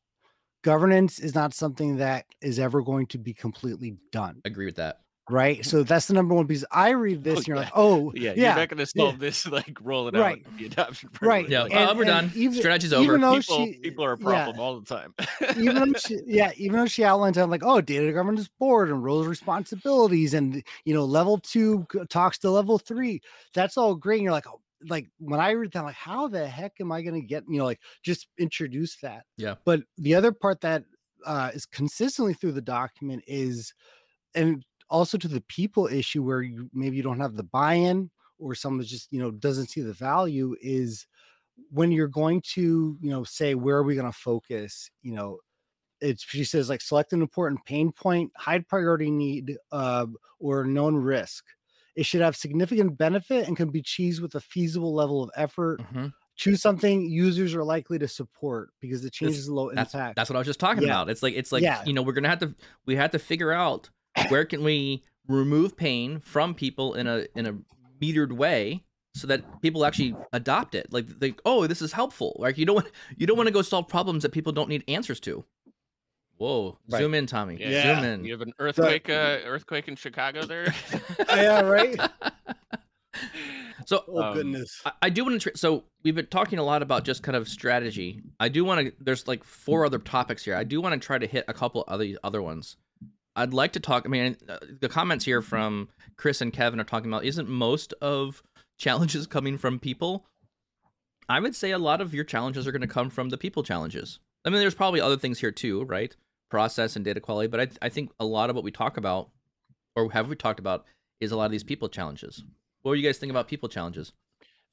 Speaker 3: governance is not something that is ever going to be completely done,
Speaker 1: Agree with that.
Speaker 3: right? So that's the number one piece. I read oh, this
Speaker 2: Oh,
Speaker 3: and you're
Speaker 2: yeah.
Speaker 3: like, oh,
Speaker 2: yeah,
Speaker 3: yeah,
Speaker 2: you're not going to solve this (laughs) like roll it
Speaker 3: Right.
Speaker 2: out the adoption
Speaker 3: Right.
Speaker 1: Yeah,
Speaker 2: Like,
Speaker 3: And-
Speaker 1: uh,
Speaker 3: we're
Speaker 1: done.
Speaker 3: even-
Speaker 1: Strategy's
Speaker 3: even
Speaker 1: over.
Speaker 3: though
Speaker 2: people,
Speaker 3: she-
Speaker 2: people are a
Speaker 3: yeah.
Speaker 2: problem all the time.
Speaker 3: even though (laughs) she, yeah, even though she outlines out like, oh, data governance board and roles responsibilities, and you know, level two talks to level three. That's all great. And you're like, oh, like when I read that, like, how the heck am I gonna get, you know, like just introduce that?
Speaker 1: Yeah.
Speaker 3: But the other part that uh is consistently through the document is and also to the people issue where you maybe you don't have the buy-in or someone just you know doesn't see the value is when you're going to you know say where are we going to focus you know it's she says like select an important pain point high priority need uh, or known risk it should have significant benefit and can be achieved with a feasible level of effort
Speaker 1: Mhm.
Speaker 3: choose something users are likely to support because the change is low
Speaker 1: That's
Speaker 3: impact
Speaker 1: that's what I was just talking
Speaker 3: Yeah.
Speaker 1: about. It's like it's like
Speaker 3: Yeah.
Speaker 1: you know we're gonna have to we have to figure out where can we remove pain from people in a in a metered way so that people actually adopt it. Like they oh this is helpful. Like you don't want you don't want to go solve problems that people don't need answers to. Whoa,
Speaker 3: Right.
Speaker 1: zoom in, Tommy.
Speaker 2: Yeah.
Speaker 1: Zoom in.
Speaker 2: You have an earthquake, uh, earthquake in Chicago there. (laughs)
Speaker 3: yeah right
Speaker 1: so
Speaker 3: oh
Speaker 2: Um,
Speaker 3: goodness
Speaker 1: I, I do want to. Tr- so we've been talking a lot about just kind of strategy. I do want to. There's like four other topics here. I do want to try to hit a couple of other other ones. I'd like to talk. I mean, uh, the comments here from Chris and Kevin are talking about isn't most of challenges (laughs) coming from people. I would say a lot of your challenges are going to come from the people challenges. I mean, there's probably other things here too, right? Process and data quality, but I, I think a lot of what we talk about, or have we talked about, is a lot of these people challenges. What do you guys think about people challenges?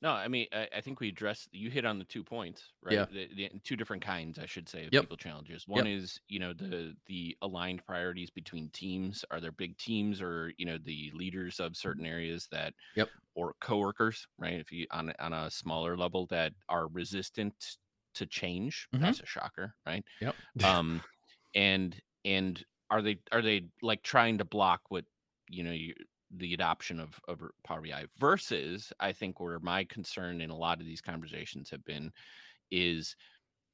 Speaker 2: No, I mean, I, I think we addressed. You hit on the two points, right?
Speaker 1: Yeah.
Speaker 2: The, the two different kinds, I should say, of
Speaker 1: Yep.
Speaker 2: people challenges. One is, you know, the the aligned priorities between teams. Are there big teams, or you know, the leaders of certain areas that,
Speaker 1: Yep.
Speaker 2: or coworkers, right? If you on a- on a smaller level that are resistant to change,
Speaker 1: Mhm.
Speaker 2: that's a shocker, right?
Speaker 1: Yep.
Speaker 2: Um, and and are they are they like trying to block what you know you the adoption of, of Power BI versus I think where my concern in a lot of these conversations have been is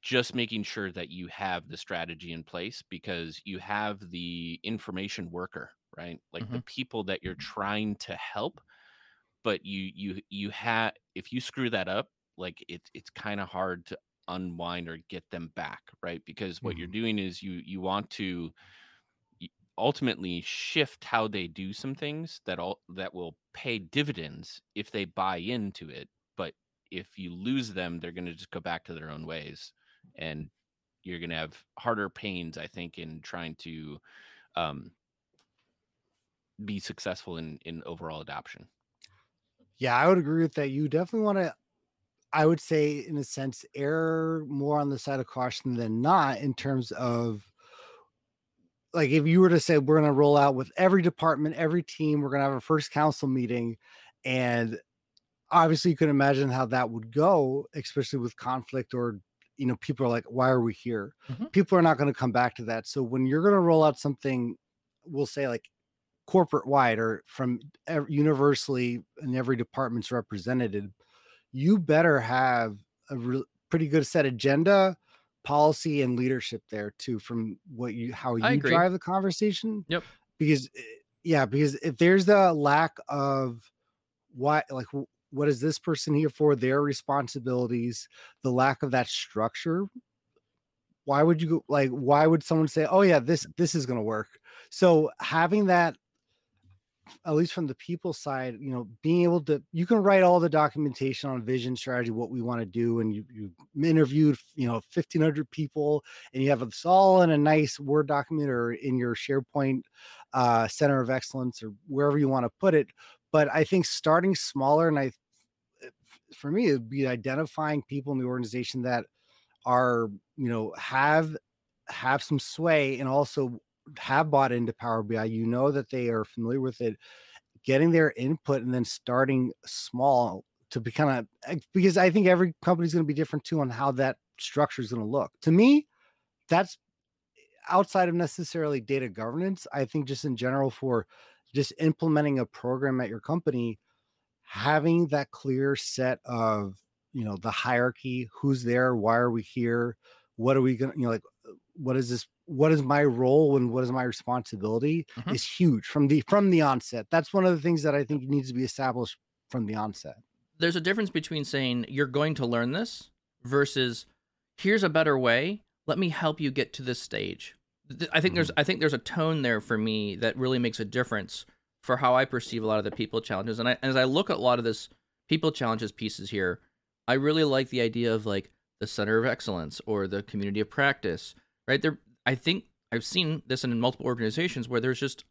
Speaker 2: just making sure that you have the strategy in place because you have the information worker, right? Like the mm-hmm. people that you're mm-hmm. trying to help, but you you you have if you screw that up, like it's it's kind of hard to unwind or get them back, right? Because what you're doing is you you want to ultimately shift how they do some things that all that will pay dividends if they buy into it but if you lose them they're going to just go back to their own ways and you're going to have harder pains i think in trying to um, be successful in in overall adoption
Speaker 3: Yeah, I would agree with that. You definitely want to, I would say, in a sense, err more on the side of caution than not in terms of like if you were to say we're going to roll out with every department, every team, we're going to have a first council meeting, and obviously you can imagine how that would go, especially with conflict or you know people are like, why are we here?
Speaker 1: Mhm.
Speaker 3: People are not going to come back to that. So when you're going to roll out something, we'll say like corporate wide or from universally in every department's represented, you better have a re- pretty good set agenda, policy, and leadership there too. From what you how you drive the conversation.
Speaker 1: Yep.
Speaker 3: Because eh, yeah, because if there's the lack of why, like what is this person here for? Their responsibilities, the lack of that structure. Why would you like? Why would someone say, "Oh yeah, this this is going to work"? So having that at least from the people side, you know, being able to you can write all the documentation on vision strategy, what we want to do, and you you interviewed, you know, fifteen hundred people, and you have this all in a nice Word document or in your SharePoint uh, center of excellence or wherever you want to put it. But I think starting smaller, and I, for me, it'd be identifying people in the organization that are, you know, have have some sway and also have bought into Power BI, you know that they are familiar with it, getting their input and then starting small to be kind of eh, because I think every company is going to be different too on how that structure is going to look. To me, that's eh, outside of necessarily data governance. I think just in general for just implementing a program at your company, having that clear set of you know the hierarchy, who's there, why are we here, what are we gonna, you know, like what is this what is my role and what is my responsibility
Speaker 1: Mhm.
Speaker 3: is huge from the from the onset. That's one of the things that i think needs to be established from the onset.
Speaker 1: There's a difference between saying you're going to learn this versus here's a better way. Let me help you get to this stage. I think there's i think there's a tone there for me that really makes a difference for how i perceive a lot of the people challenges and I, as i look at a lot of this people challenges pieces here i really like the idea of like the center of excellence or the community of practice right? There i think i've seen this in multiple organizations where there's just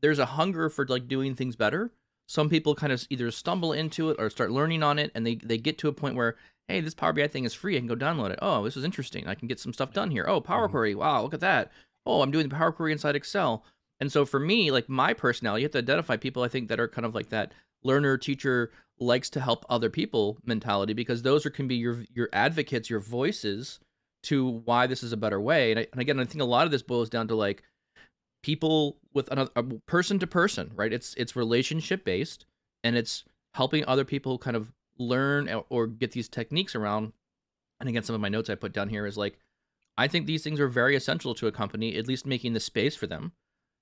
Speaker 1: there's a hunger for like doing things better. Some people kind of either stumble into it or start learning on it and they, they get to a point where hey this power bi thing is free. I can go download it. Oh this is interesting. I can get some stuff done here. Oh power
Speaker 3: Mhm.
Speaker 1: query. Wow look at that. Oh i'm doing the power query inside excel. And so for me like my personality you have to identify people i think that are kind of like that learner teacher likes to help other people mentality because those are can be your your advocates your voices to why this is a better way and, I, and again i think a lot of this boils down to like people with another a person to person right? It's it's relationship based and it's helping other people kind of learn or- get these techniques around and again some of my notes i put down here is like i think these things are very essential to a company at least making the space for them.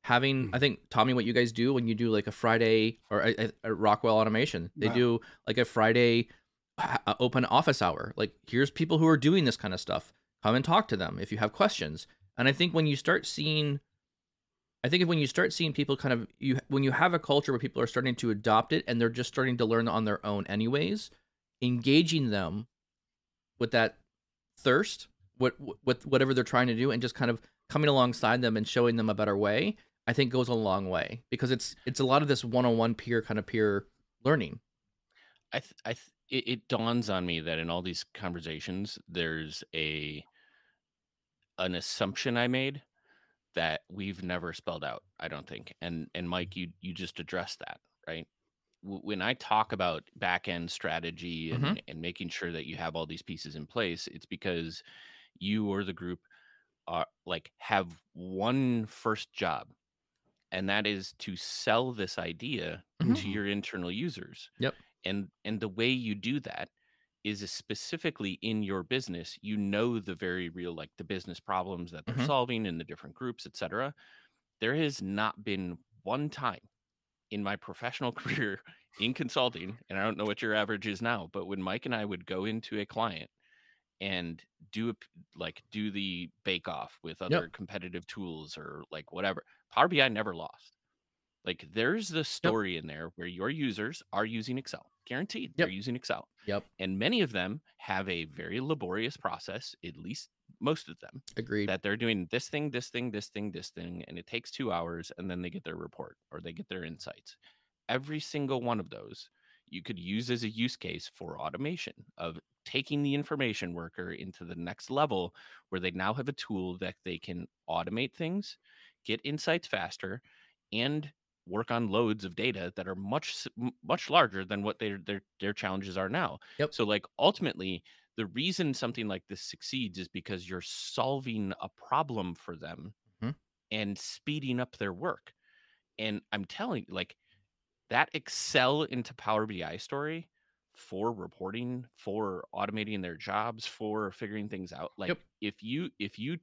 Speaker 1: Having i think tommy what you guys do when you do like a friday or a, a- a rockwell automation they
Speaker 3: Wow.
Speaker 1: do like a friday uh, open office hour. Like here's people who are doing this kind of stuff come and talk to them if you have questions and i think when you start seeing I think when you start seeing people kind of you when you have a culture where people are starting to adopt it and they're just starting to learn on their own anyways, engaging them with that thirst, what with whatever they're trying to do and just kind of coming alongside them and showing them a better way, I think goes a long way because it's it's a lot of this one-on-one peer kind of peer learning.
Speaker 2: I th- I th- it, it dawns on me that in all these conversations, there's a an assumption I made that we've never spelled out. I don't think. And and Mike, you you just addressed that, right? W- When I talk about back end strategy and,
Speaker 1: Mhm.
Speaker 2: and making sure that you have all these pieces in place, it's because you or the group are like have one first job, and that is to sell this idea
Speaker 1: Mhm.
Speaker 2: to your internal users
Speaker 1: Yep.
Speaker 2: and and the way you do that is specifically in your business you know the very real like the business problems that they're
Speaker 1: Mhm.
Speaker 2: solving in the different groups etc there has not been one time in my professional (laughs) career in consulting and i don't know what your average is now but when mike and i would go into a client and do like do the bake off with other competitive tools or like whatever power bi never lost. Like there's the story in there where your users are using excel guaranteed they're using excel
Speaker 1: Yep.
Speaker 2: and many of them have a very laborious process at least most of them
Speaker 1: Agreed.
Speaker 2: that they're doing this thing this thing this thing this thing and it takes two hours and then they get their report or they get their insights every single one of those you could use as a use case for automation of taking the information worker into the next level where they now have a tool that they can automate things get insights faster and work on loads of data that are much much larger than what their their their challenges are now.
Speaker 1: Yep.
Speaker 2: So like ultimately the reason something like this succeeds is because you're solving a problem for them
Speaker 1: Mhm.
Speaker 2: and speeding up their work. And I'm telling you like that Excel into Power BI story for reporting, for automating their jobs, for figuring things out. Like
Speaker 1: Yep.
Speaker 2: if you if you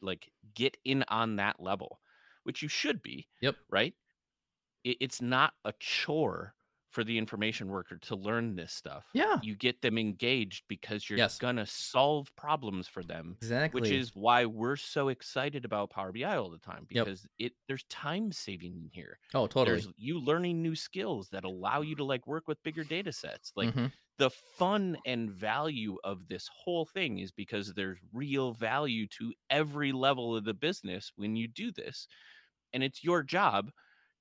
Speaker 2: like get in on that level, which you should be,
Speaker 1: Yep.
Speaker 2: right? It, it's not a chore for the information worker to learn this stuff.
Speaker 1: Yeah.
Speaker 2: You get them engaged because you're
Speaker 1: Yes.
Speaker 2: gonna solve problems for them
Speaker 1: Exactly.
Speaker 2: which is why we're so excited about Power BI all the time
Speaker 1: Yep.
Speaker 2: because it there's time saving in here.
Speaker 1: oh, totally.
Speaker 2: There's you learning new skills that allow you to like work with bigger data sets. Like
Speaker 1: Mhm.
Speaker 2: the fun and value of this whole thing is because there's real value to every level of the business when you do this. And it's your job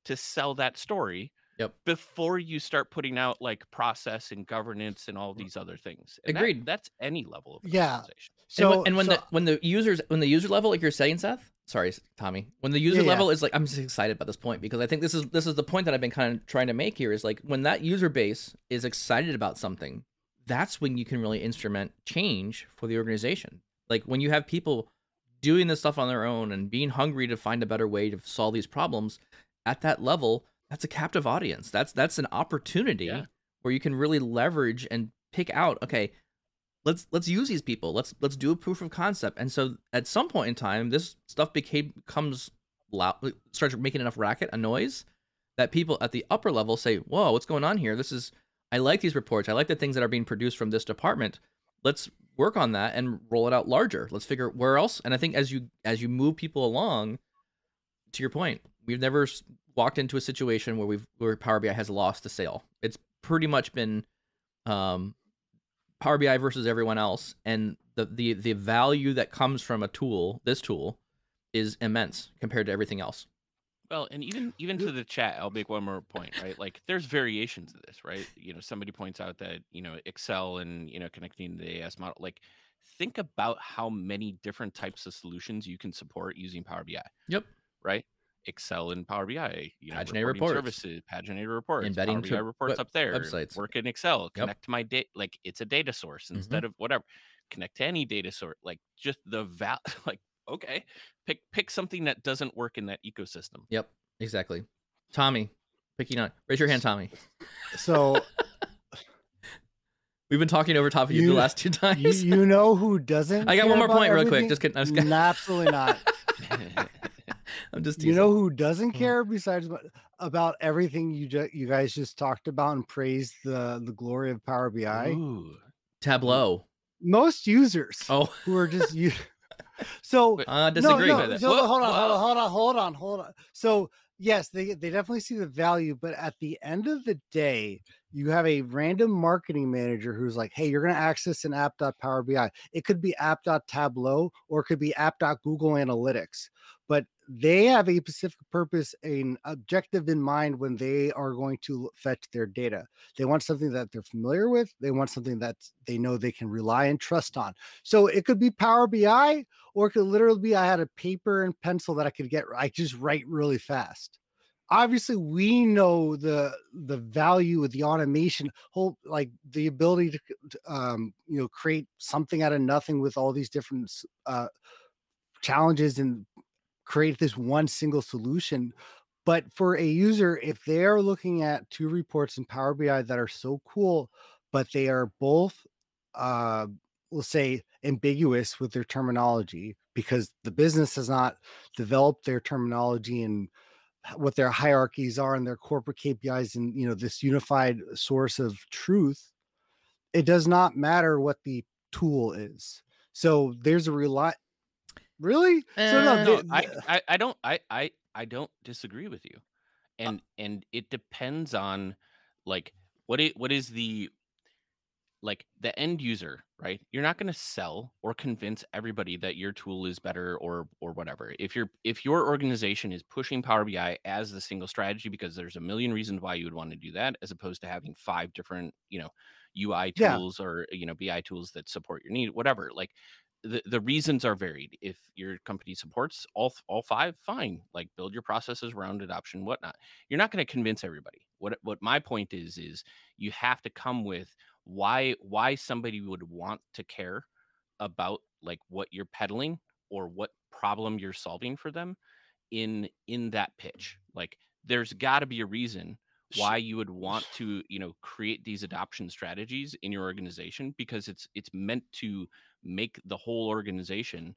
Speaker 2: to sell that story
Speaker 1: Yep.
Speaker 2: before you start putting out like process and governance and all mm. these other things. And that-
Speaker 1: Agreed.
Speaker 2: that's any level of
Speaker 3: Yeah.
Speaker 2: organization.
Speaker 1: and
Speaker 3: so
Speaker 1: when, and when
Speaker 3: so-
Speaker 1: the when the users when the user level like you're saying Seth, sorry, Tommy. When the user
Speaker 3: Yeah, yeah.
Speaker 1: level is like, I'm just excited about this point because I think this is this is the point that I've been kind of trying to make here is like when that user base is excited about something, that's when you can really instrument change for the organization. Like when you have people doing this stuff on their own and being hungry to find a better way to solve these problems at that level, that's a captive audience. That's that's an opportunity
Speaker 2: Yeah.
Speaker 1: where you can really leverage and pick out, okay, let's let's use these people. Let's let's do a proof of concept. And so at some point in time, this stuff became becomes loud, starts making enough racket, a noise, that people at the upper level say, "Whoa, what's going on here? This is I like these reports. I like the things that are being produced from this department. Let's work on that and roll it out larger. Let's figure where else." And I think as you as you move people along, to your point, we've never walked into a situation where we've where Power BI has lost a sale. It's pretty much been um, Power BI versus everyone else, and the the the value that comes from a tool, this tool, is immense compared to everything else.
Speaker 2: Well, and even even to the chat, I'll make one more point, right? Like there's variations of this, right? You know, somebody points out that, you know, Excel and, you know, connecting the AS model, like think about how many different types of solutions you can support using Power BI,
Speaker 1: Yep.
Speaker 2: Right? Excel and Power BI, you know,
Speaker 1: Paginated
Speaker 2: reporting
Speaker 1: reports.
Speaker 2: services, paginated reports,
Speaker 1: Embedding
Speaker 2: Power BI reports up there,
Speaker 1: websites.
Speaker 2: work in Excel,
Speaker 1: Yep.
Speaker 2: connect to my data, like it's a data source
Speaker 1: Mhm.
Speaker 2: instead of whatever, connect to any data source, like just the val, (laughs) like okay, pick pick something that doesn't work in that ecosystem.
Speaker 1: Yep, exactly. Tommy, picking on. Raise your hand, Tommy.
Speaker 3: So (laughs)
Speaker 1: We've been talking over top of you, the last two times.
Speaker 3: you know (laughs) who doesn't?
Speaker 1: I got one more
Speaker 3: about
Speaker 1: point real quick. Just kidding. I was kidding.
Speaker 3: Absolutely not. (laughs)
Speaker 1: I'm just
Speaker 3: you know who doesn't
Speaker 1: Hmm.
Speaker 3: care besides about everything you ju- you guys just talked about and praised the the glory of Power BI?
Speaker 2: Ooh.
Speaker 1: Tableau.
Speaker 3: Most users
Speaker 1: Oh,
Speaker 3: who are just (laughs) you. So
Speaker 2: But-
Speaker 1: uh,
Speaker 3: no,
Speaker 1: disagree.
Speaker 3: no,
Speaker 2: with that.
Speaker 3: so
Speaker 2: Whoa,
Speaker 3: hold on, hold
Speaker 2: whoa.
Speaker 3: on, hold on, hold on, hold on. So yes, they they definitely see the value, but at the end of the day, you have a random marketing manager who's like, "Hey, you're going to access an app.power BI. It could be app.tableau or it could be app.google analytics." They have a specific purpose, an objective in mind when they are going to fetch their data. They want something that they're familiar with. They want something that they know they can rely and trust on. So it could be Power BI, or it could literally be I had a paper and pencil that I could get. I just write really fast. Obviously, we know the the value of the automation, whole like the ability to, um, you know create something out of nothing with all these different uh, challenges and create this one single solution. But for a user, if they're looking at two reports in Power BI that are so cool, but they are both, uh, let's say, ambiguous with their terminology because the business has not developed their terminology and what their hierarchies are and their corporate KPIs and you know this unified source of truth, it does not matter what the tool is. So there's a rely. Really? so
Speaker 1: Uh,
Speaker 3: no,
Speaker 2: no, I, I, I don't I, I I don't disagree with you. And and it depends on like what it what is the like the end user, right? You're not going to sell or convince everybody that your tool is better or or whatever. If you're if your organization is pushing Power BI as the single strategy because there's a million reasons why you would want to do that as opposed to having five different, you know, UI
Speaker 3: Yeah.
Speaker 2: tools or you know BI tools that support your need, whatever. Like the, the reasons are varied. If your company supports all all five, fine. Like build your processes around adoption, whatnot. You're not going to convince everybody. What what my point is is you have to come with why why somebody would want to care about like what you're peddling or what problem you're solving for them in in that pitch. Like there's got to be a reason why you would want to you know create these adoption strategies in your organization because it's it's meant to make the whole organization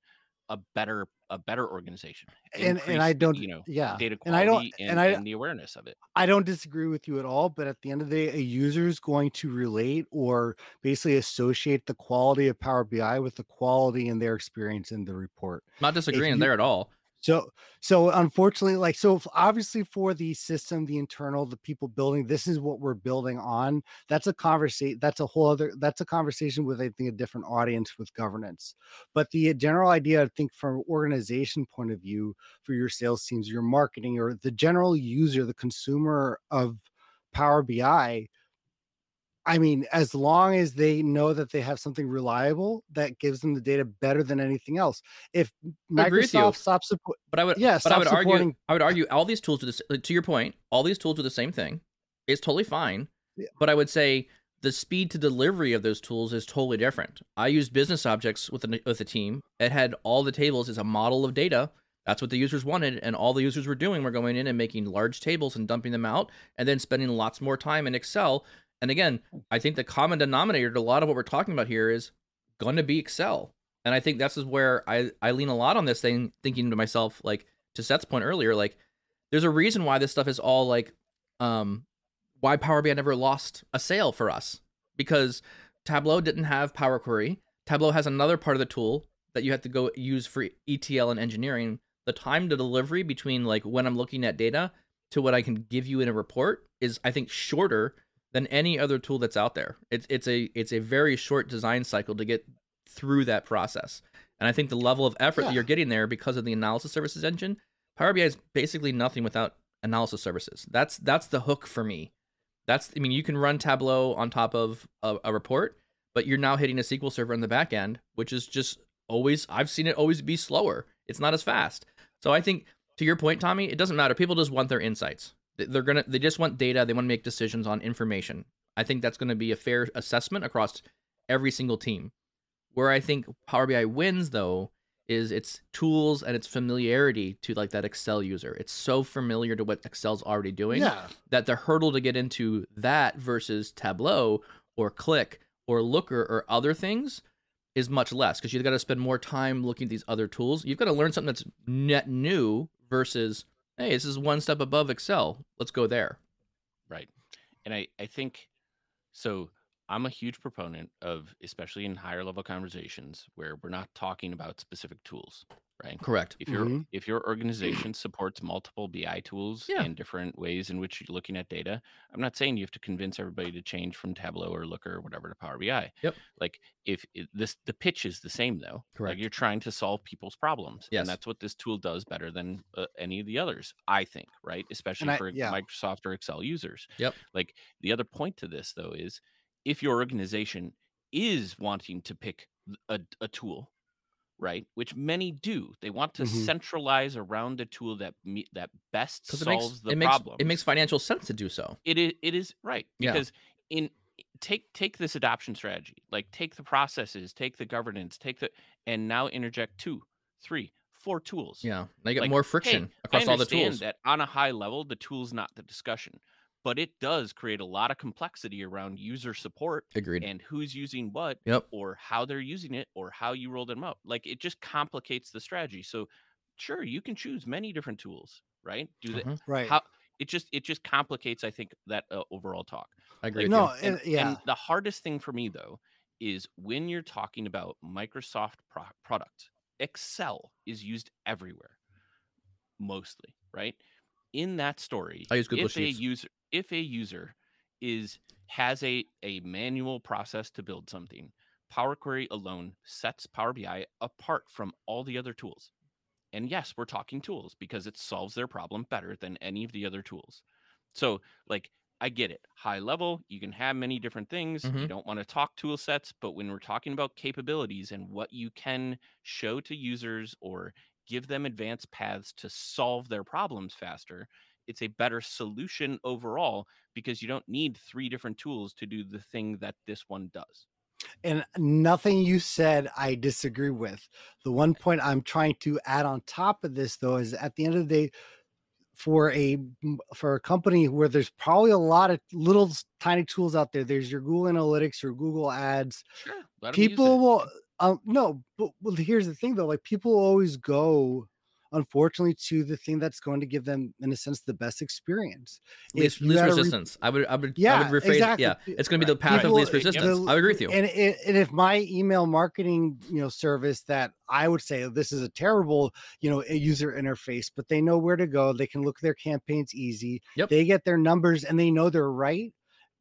Speaker 2: a better a better organization
Speaker 3: and and I don't
Speaker 2: you know
Speaker 3: yeah
Speaker 2: data
Speaker 3: and I
Speaker 2: quality
Speaker 3: don't
Speaker 2: and,
Speaker 3: and I
Speaker 2: and the awareness of it
Speaker 3: I don't disagree with you at all, but at the end of the day, a user is going to relate or basically associate the quality of Power BI with the quality in their experience in the report.
Speaker 1: not disagreeing
Speaker 3: you-
Speaker 1: there at all.
Speaker 3: So, so unfortunately, like, so obviously for the system, the internal, the people building, this is what we're building on. That's a conversation. That's a whole other. That's a conversation with I think a different audience with governance. But the general idea, I think, from organization point of view, for your sales teams, your marketing, or the general user, the consumer of Power BI, I mean, as long as they know that they have something reliable that gives them the data better than anything else. If
Speaker 1: I agree with you.
Speaker 3: Microsoft stops support,
Speaker 1: But I would,
Speaker 3: Yeah,
Speaker 1: but I would argue,
Speaker 3: supporting-
Speaker 1: I would argue, all these tools do this. Uh, to your point, all these tools do the same thing. It's totally fine.
Speaker 3: Yeah.
Speaker 1: But I would say the speed to delivery of those tools is totally different. I used business objects with a with a team. It had all the tables as a model of data. That's what the users wanted, and all the users were doing were going in and making large tables and dumping them out, and then spending lots more time in Excel. And again, I think the common denominator to a lot of what we're talking about here is going to be Excel. And I think that's is where I, I lean a lot on this thing, thinking to myself, like to Seth's point earlier, like there's a reason why this stuff is all like, um, why Power BI never lost a sale for us because Tableau didn't have Power Query. Tableau has another part of the tool that you have to go use for ETL and engineering. The time to delivery between like when I'm looking at data to what I can give you in a report is, I think, shorter than any other tool that's out there. It's it's a it's a very short design cycle to get through that process. And I think the level of effort that you're getting there because of the analysis services engine, Power BI is basically nothing without analysis services. That's that's the hook for me. That's I mean you can run Tableau on top of a, a report, but you're now hitting a SQL server in the back end, which is just always I've seen it always be slower. It's not as fast. So I think to your point, Tommy, it doesn't matter. People just want their insights. They- They're gonna they just want data. They want to make decisions on information. I think that's going to be a fair assessment across every single team. Where I think Power BI wins though is its tools and its familiarity to like that Excel user. It's so familiar to what Excel's already doing
Speaker 3: yeah,
Speaker 1: that the hurdle to get into that versus Tableau or Qlik or Looker or other things is much less because you've got to spend more time looking at these other tools. You've got to learn something that's net new versus, hey, this is one step above Excel. Let's go there.
Speaker 2: Right. And I, I think so. I'm a huge proponent of, especially in higher level conversations where we're not talking about specific tools, right?
Speaker 1: Correct.
Speaker 2: If your
Speaker 3: Mhm.
Speaker 2: if your organization supports multiple BI tools
Speaker 1: Yeah.
Speaker 2: and different ways in which you're looking at data, I'm not saying you have to convince everybody to change from Tableau or Looker or whatever to Power BI.
Speaker 1: Yep.
Speaker 2: Like if it, this the pitch is the same though.
Speaker 1: Correct.
Speaker 2: Like you're trying to solve people's problems,
Speaker 1: Yes.
Speaker 2: and that's what this tool does better than uh, any of the others, I think. Right, especially
Speaker 3: I-
Speaker 2: for
Speaker 3: yeah.
Speaker 2: Microsoft or Excel users.
Speaker 1: Yep.
Speaker 2: Like the other point to this though is if your organization is wanting to pick a, a tool right which many do they want to
Speaker 3: Mhm.
Speaker 2: centralize around a tool that me, that best solves
Speaker 1: makes
Speaker 2: the
Speaker 1: it makes
Speaker 2: problem
Speaker 1: it makes financial sense to do so.
Speaker 2: it is it is right
Speaker 1: Yeah.
Speaker 2: because in take take this adoption strategy like take the processes take the governance take the and now interject two three four tools
Speaker 1: Yeah. Now you get
Speaker 2: Like,
Speaker 1: more
Speaker 2: hey,
Speaker 1: friction
Speaker 2: I
Speaker 1: across all the
Speaker 2: understand
Speaker 1: tools.
Speaker 2: that on a high level the tool's not the discussion but it does create a lot of complexity around user support
Speaker 1: Agreed.
Speaker 2: and who's using what
Speaker 1: Yep.
Speaker 2: or how they're using it or how you roll them up like it just complicates the strategy so sure you can choose many different tools right do that
Speaker 1: Mhm.
Speaker 3: right.
Speaker 2: how it just it just complicates i think that uh, overall talk
Speaker 1: I agree.
Speaker 3: no,
Speaker 1: with you.
Speaker 2: and,
Speaker 3: yeah,
Speaker 2: and the hardest thing for me though is when you're talking about microsoft pro- product excel is used everywhere mostly right in that story
Speaker 1: I use Google
Speaker 2: if a
Speaker 1: Sheets.
Speaker 2: user if a user is has a a manual process to build something power query alone sets power bi apart from all the other tools. And yes we're talking tools because it solves their problem better than any of the other tools. So like i get it. High level you can have many different things. You
Speaker 1: Mhm.
Speaker 2: don't want to talk tool sets but when we're talking about capabilities and what you can show to users or give them advanced paths to solve their problems faster it's a better solution overall because you don't need three different tools to do the thing that this one does.
Speaker 3: And nothing you said I disagree with. The one point I'm trying to add on top of this though is at the end of the day for a for a company where there's probably a lot of little tiny tools out there there's your Google Analytics your Google Ads.
Speaker 2: Sure
Speaker 3: people will um no but well here's the thing though like people always go unfortunately to the thing that's going to give them in a sense the best experience
Speaker 1: least, least
Speaker 3: a re-
Speaker 1: resistance. I would I would I
Speaker 3: Yeah,
Speaker 1: would rephrase
Speaker 3: exactly.
Speaker 1: yeah. It's gonna be uh,
Speaker 2: the
Speaker 1: path
Speaker 3: People-
Speaker 1: of least
Speaker 2: eh,
Speaker 1: resistance.
Speaker 3: the-
Speaker 1: I agree with you.
Speaker 3: and and if my email marketing you know service that i would say this is a terrible you know a user interface but they know where to go they can look their campaigns easy
Speaker 1: Yep.
Speaker 3: they get their numbers and they know they're right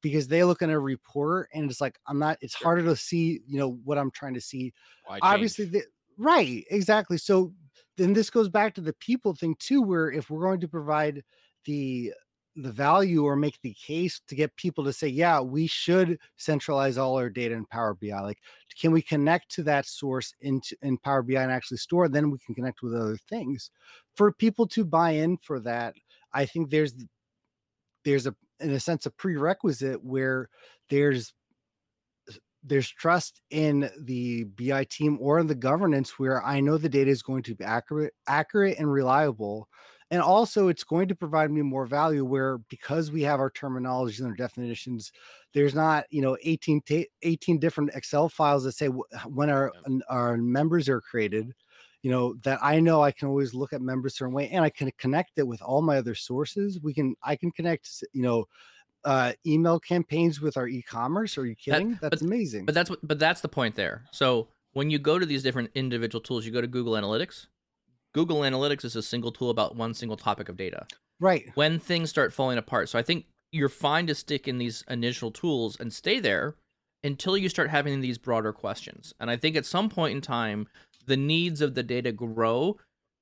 Speaker 3: because they look in a report and it's like i'm not it's harder to see you know what i'm trying to see
Speaker 2: Why
Speaker 3: obviously the, right exactly so then this goes back to the people thing too where if we're going to provide the the value or make the case to get people to say, yeah, we should centralize all our data in Power BI. Like, can we connect to that source into in Power BI and actually store? Then we can connect with other things. For people to buy in for that, I think there's there's a in a sense a prerequisite where there's there's trust in the BI team or in the governance where I know the data is going to be accurate, accurate and reliable and also it's going to provide me more value where because we have our terminologies and our definitions there's not you know 18 ta- 18 different excel files that say when our our members are created you know that i know i can always look at members certain way and i can connect it with all my other sources. We can i can connect you know uh, email campaigns with our e-commerce are you kidding that, that's
Speaker 1: but,
Speaker 3: amazing
Speaker 1: but that's what but that's the point there so when you go to these different individual tools you go to google analytics Google Analytics is a single tool about one single topic of data.
Speaker 3: Right.
Speaker 1: When things start falling apart. So I think you're fine to stick in these initial tools and stay there until you start having these broader questions. And I think at some point in time, the needs of the data grow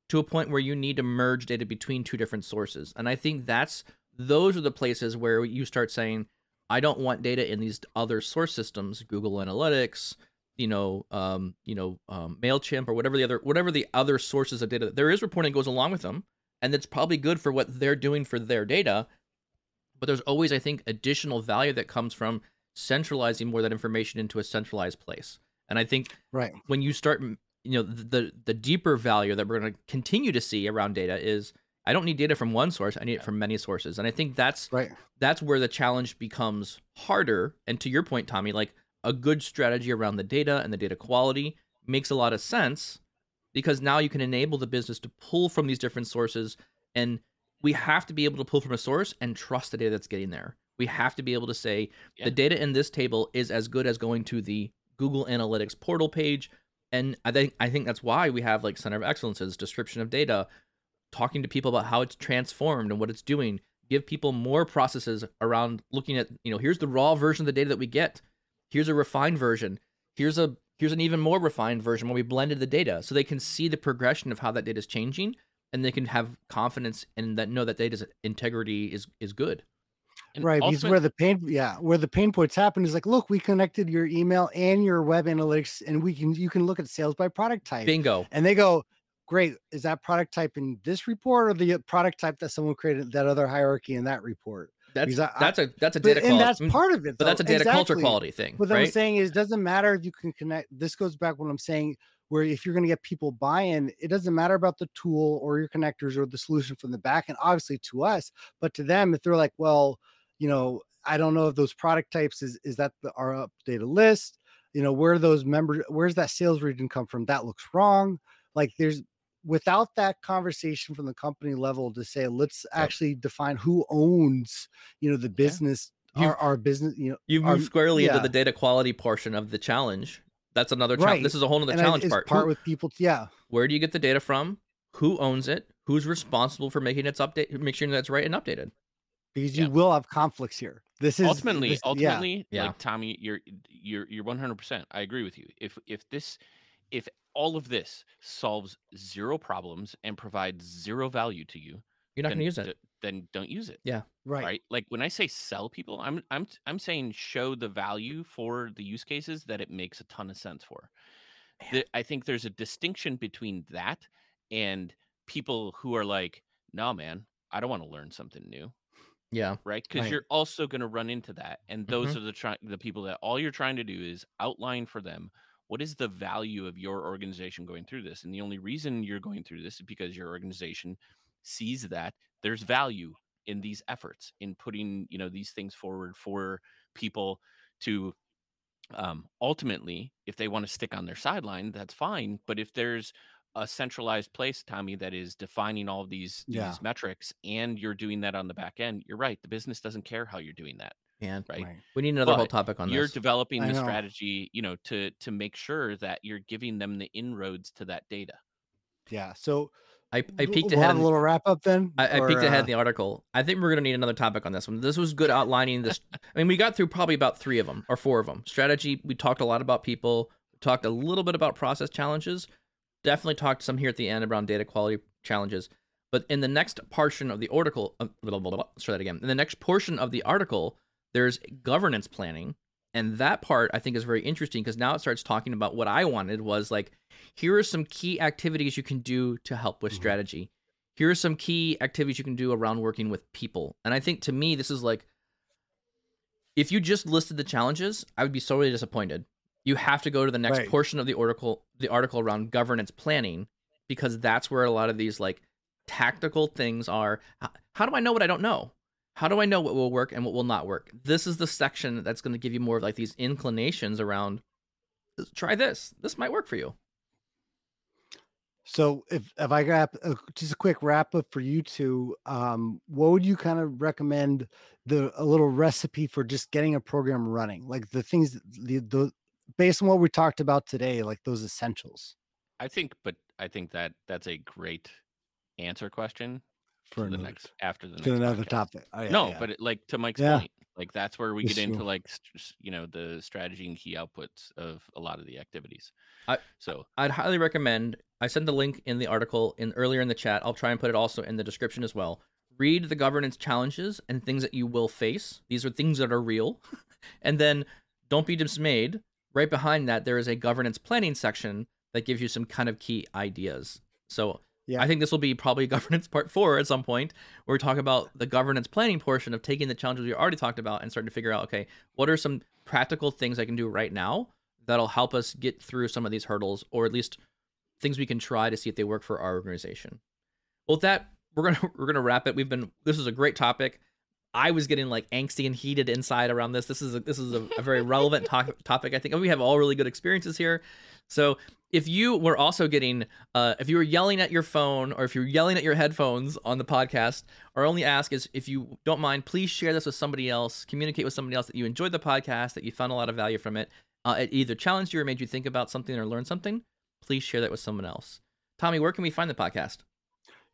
Speaker 1: to a point where you need to merge data between two different sources. And I think that's those are the places where you start saying, I don't want data in these other source systems, Google Analytics, you know, um, you know, um, Mailchimp or whatever the other whatever the other sources of data. There is reporting that goes along with them, and that's probably good for what they're doing for their data. But there's always, I think, additional value that comes from centralizing more of that information into a centralized place. And I think
Speaker 3: right
Speaker 1: when you start, you know, the the deeper value that we're going to continue to see around data is I don't need data from one source. I need it from many sources. And I think that's
Speaker 3: right.
Speaker 1: That's where the challenge becomes harder. And to your point, Tommy, like a good strategy around the data and the data quality makes a lot of sense because now you can enable the business to pull from these different sources and we have to be able to pull from a source and trust the data that's getting there we have to be able to say yeah. the data in this table is as good as going to the google analytics portal page and i think i think that's why we have like center of excellence's description of data talking to people about how it's transformed and what it's doing give people more processes around looking at you know here's the raw version of the data that we get. Here's a refined version. Here's a here's an even more refined version where we blended the data so they can see the progression of how that data is changing and they can have confidence and that know that data's integrity is is good.
Speaker 3: And right because where the pain yeah where the pain points happen is like look we connected your email and your web analytics and we can you can look at sales by product type.
Speaker 1: Bingo.
Speaker 3: And they go great is that product type in this report or the uh, product type that someone created that other hierarchy in that report
Speaker 1: that's I, that's a that's a data
Speaker 3: but, and that's mm, part of it.
Speaker 1: Though. But that's a data exactly. culture quality thing.
Speaker 3: What
Speaker 1: right?
Speaker 3: I'm saying is, it doesn't matter if you can connect. This goes back what I'm saying, where if you're going to get people buy-in, it doesn't matter about the tool or your connectors or the solution from the back end. Obviously, to us, but to them, if they're like, well, you know, I don't know if those product types is is that the, our updated list. You know, where those members, where's that sales region come from? That looks wrong. Like there's without that conversation from the company level to say let's yep. actually define who owns you know the business yeah. our, our business you know
Speaker 1: you've moved squarely yeah. into the data quality portion of the challenge that's another challenge right. this is a whole other challenge part
Speaker 3: part who, with people yeah
Speaker 1: where do you get the data from who owns it who's responsible for making its update make sure that's right and updated
Speaker 3: because you yeah. will have conflicts here this is
Speaker 2: ultimately
Speaker 3: this,
Speaker 2: ultimately yeah. like tommy you're you're you're 100% i agree with you if if this if all of this solves zero problems and provides zero value to you,
Speaker 1: you're not going to use it. D-
Speaker 2: then don't use it.
Speaker 1: Yeah.
Speaker 3: Right.
Speaker 2: Right. Like when I say sell people, I'm I'm I'm saying show the value for the use cases that it makes a ton of sense for. The, I think there's a distinction between that and people who are like, "No, man, I don't want to learn something new."
Speaker 1: Yeah.
Speaker 2: Right. Because
Speaker 3: right.
Speaker 2: you're also going to run into that, and those mm-hmm. are the try- the people that all you're trying to do is outline for them what is the value of your organization going through this? And the only reason you're going through this is because your organization sees that there's value in these efforts in putting you know these things forward for people to um, ultimately if they want to stick on their sideline that's fine. But if there's a centralized place tommy that is defining all of these, these metrics and you're doing that on the back end you're right the business doesn't care how you're doing that
Speaker 1: and
Speaker 2: right?
Speaker 1: right. We need another but whole topic on
Speaker 2: you're
Speaker 1: this.
Speaker 2: You're developing the strategy, you know, to to make sure that you're giving them the inroads to that data.
Speaker 3: Yeah. So
Speaker 1: I, I peeked
Speaker 3: we'll
Speaker 1: ahead.
Speaker 3: Have a little wrap up then.
Speaker 1: I, I peeked uh... ahead in the article. I think we're gonna need another topic on this one. This was good outlining this. I mean, we got through probably about three of them or four of them. Strategy. We talked a lot about people. We talked a little bit about process challenges. Definitely talked some here at the end around data quality challenges. But in the next portion of the article, uh, blah, blah, blah, let's try that again. In the next portion of the article, there's governance planning, and that part I think is very interesting because now it starts talking about what I wanted was like, here are some key activities you can do to help with
Speaker 3: Mhm.
Speaker 1: strategy. Here are some key activities you can do around working with people. And I think to me, this is like, if you just listed the challenges, I would be sorely disappointed. You have to go to the next
Speaker 3: Right.
Speaker 1: portion of the article, the article around governance planning, because that's where a lot of these like tactical things are. How do I know what I don't know? How do I know what will work and what will not work? This is the section that's going to give you more of like these inclinations around. Try this. This might work for you.
Speaker 3: So if if I got uh, just a quick wrap up for you two, um, what would you kind of recommend the a little recipe for just getting a program running? Like the things the the based on what we talked about today, like those essentials
Speaker 2: I think, but I think that that's a great answer question
Speaker 3: for
Speaker 2: for the
Speaker 3: another,
Speaker 2: next after the next
Speaker 3: to another
Speaker 2: podcast.
Speaker 3: topic. Oh, yeah,
Speaker 2: no,
Speaker 3: yeah.
Speaker 2: but it, like to Mike's
Speaker 3: Yeah.
Speaker 2: point, like that's where we
Speaker 3: It's
Speaker 2: get into
Speaker 3: true.
Speaker 2: like st- you know the strategy and key outputs of a lot of the activities.
Speaker 1: I-
Speaker 2: so
Speaker 1: I'd highly recommend. I sent the link in the article in earlier in the chat. I'll try and put it also in the description as well. Read the governance challenges and things that you will face. These are things that are real. (laughs) and then don't be dismayed. Right behind that, there is a governance planning section that gives you some kind of key ideas. So
Speaker 3: Yeah.
Speaker 1: I think this will be probably (laughs) governance part four at some point, where we talk about the governance planning portion of taking the challenges we already talked about and starting to figure out, okay, what are some practical things I can do right now that'll help us get through some of these hurdles, or at least things we can try to see if they work for our organization. Well, with that, we're gonna (laughs) we're gonna wrap it. We've been this is a great topic. I was getting like angsty and heated inside around this. This is a, this is a, a very relevant to- (laughs) topic. I think we have all really good experiences here. So if you were also getting, uh, if you were yelling at your phone or if you're yelling at your headphones on the podcast, our only ask is if you don't mind, please share this with somebody else. Communicate with somebody else that you enjoyed the podcast, that you found a lot of value from it. Uh, it either challenged you or made you think about something or learn something. Please share that with someone else. Tommy, where can we find the podcast?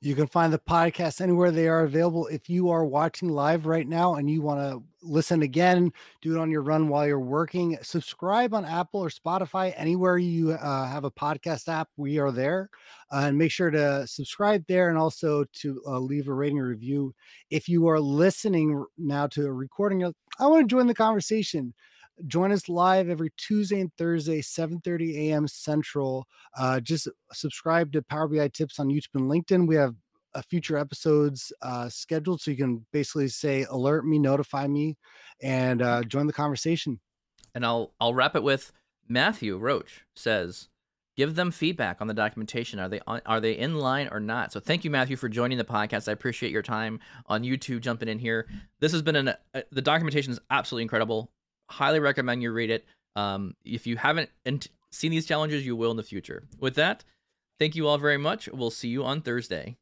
Speaker 3: You can find the podcast anywhere they are available. If you are watching live right now and you want to listen again, do it on your run while you're working, subscribe on Apple or Spotify, anywhere you uh, have a podcast app, we are there. Uh, and make sure to subscribe there and also to uh, leave a rating review. If you are listening now to a recording, I want to join the conversation. Join us live every Tuesday and Thursday, 7:30 a.m. Central. Uh, just subscribe to Power BI Tips on YouTube and LinkedIn. We have uh, future episodes uh, scheduled, so you can basically say alert me, notify me, and uh, join the conversation.
Speaker 1: And I'll I'll wrap it with Matthew Roche says, give them feedback on the documentation. Are they on, are they in line or not? So thank you, Matthew, for joining the podcast. I appreciate your time on YouTube jumping in here. This has been an uh, the documentation is absolutely incredible. Highly recommend you read it. Um, if you haven't seen these challenges, you will in the future. With that, thank you all very much. We'll see you on Thursday.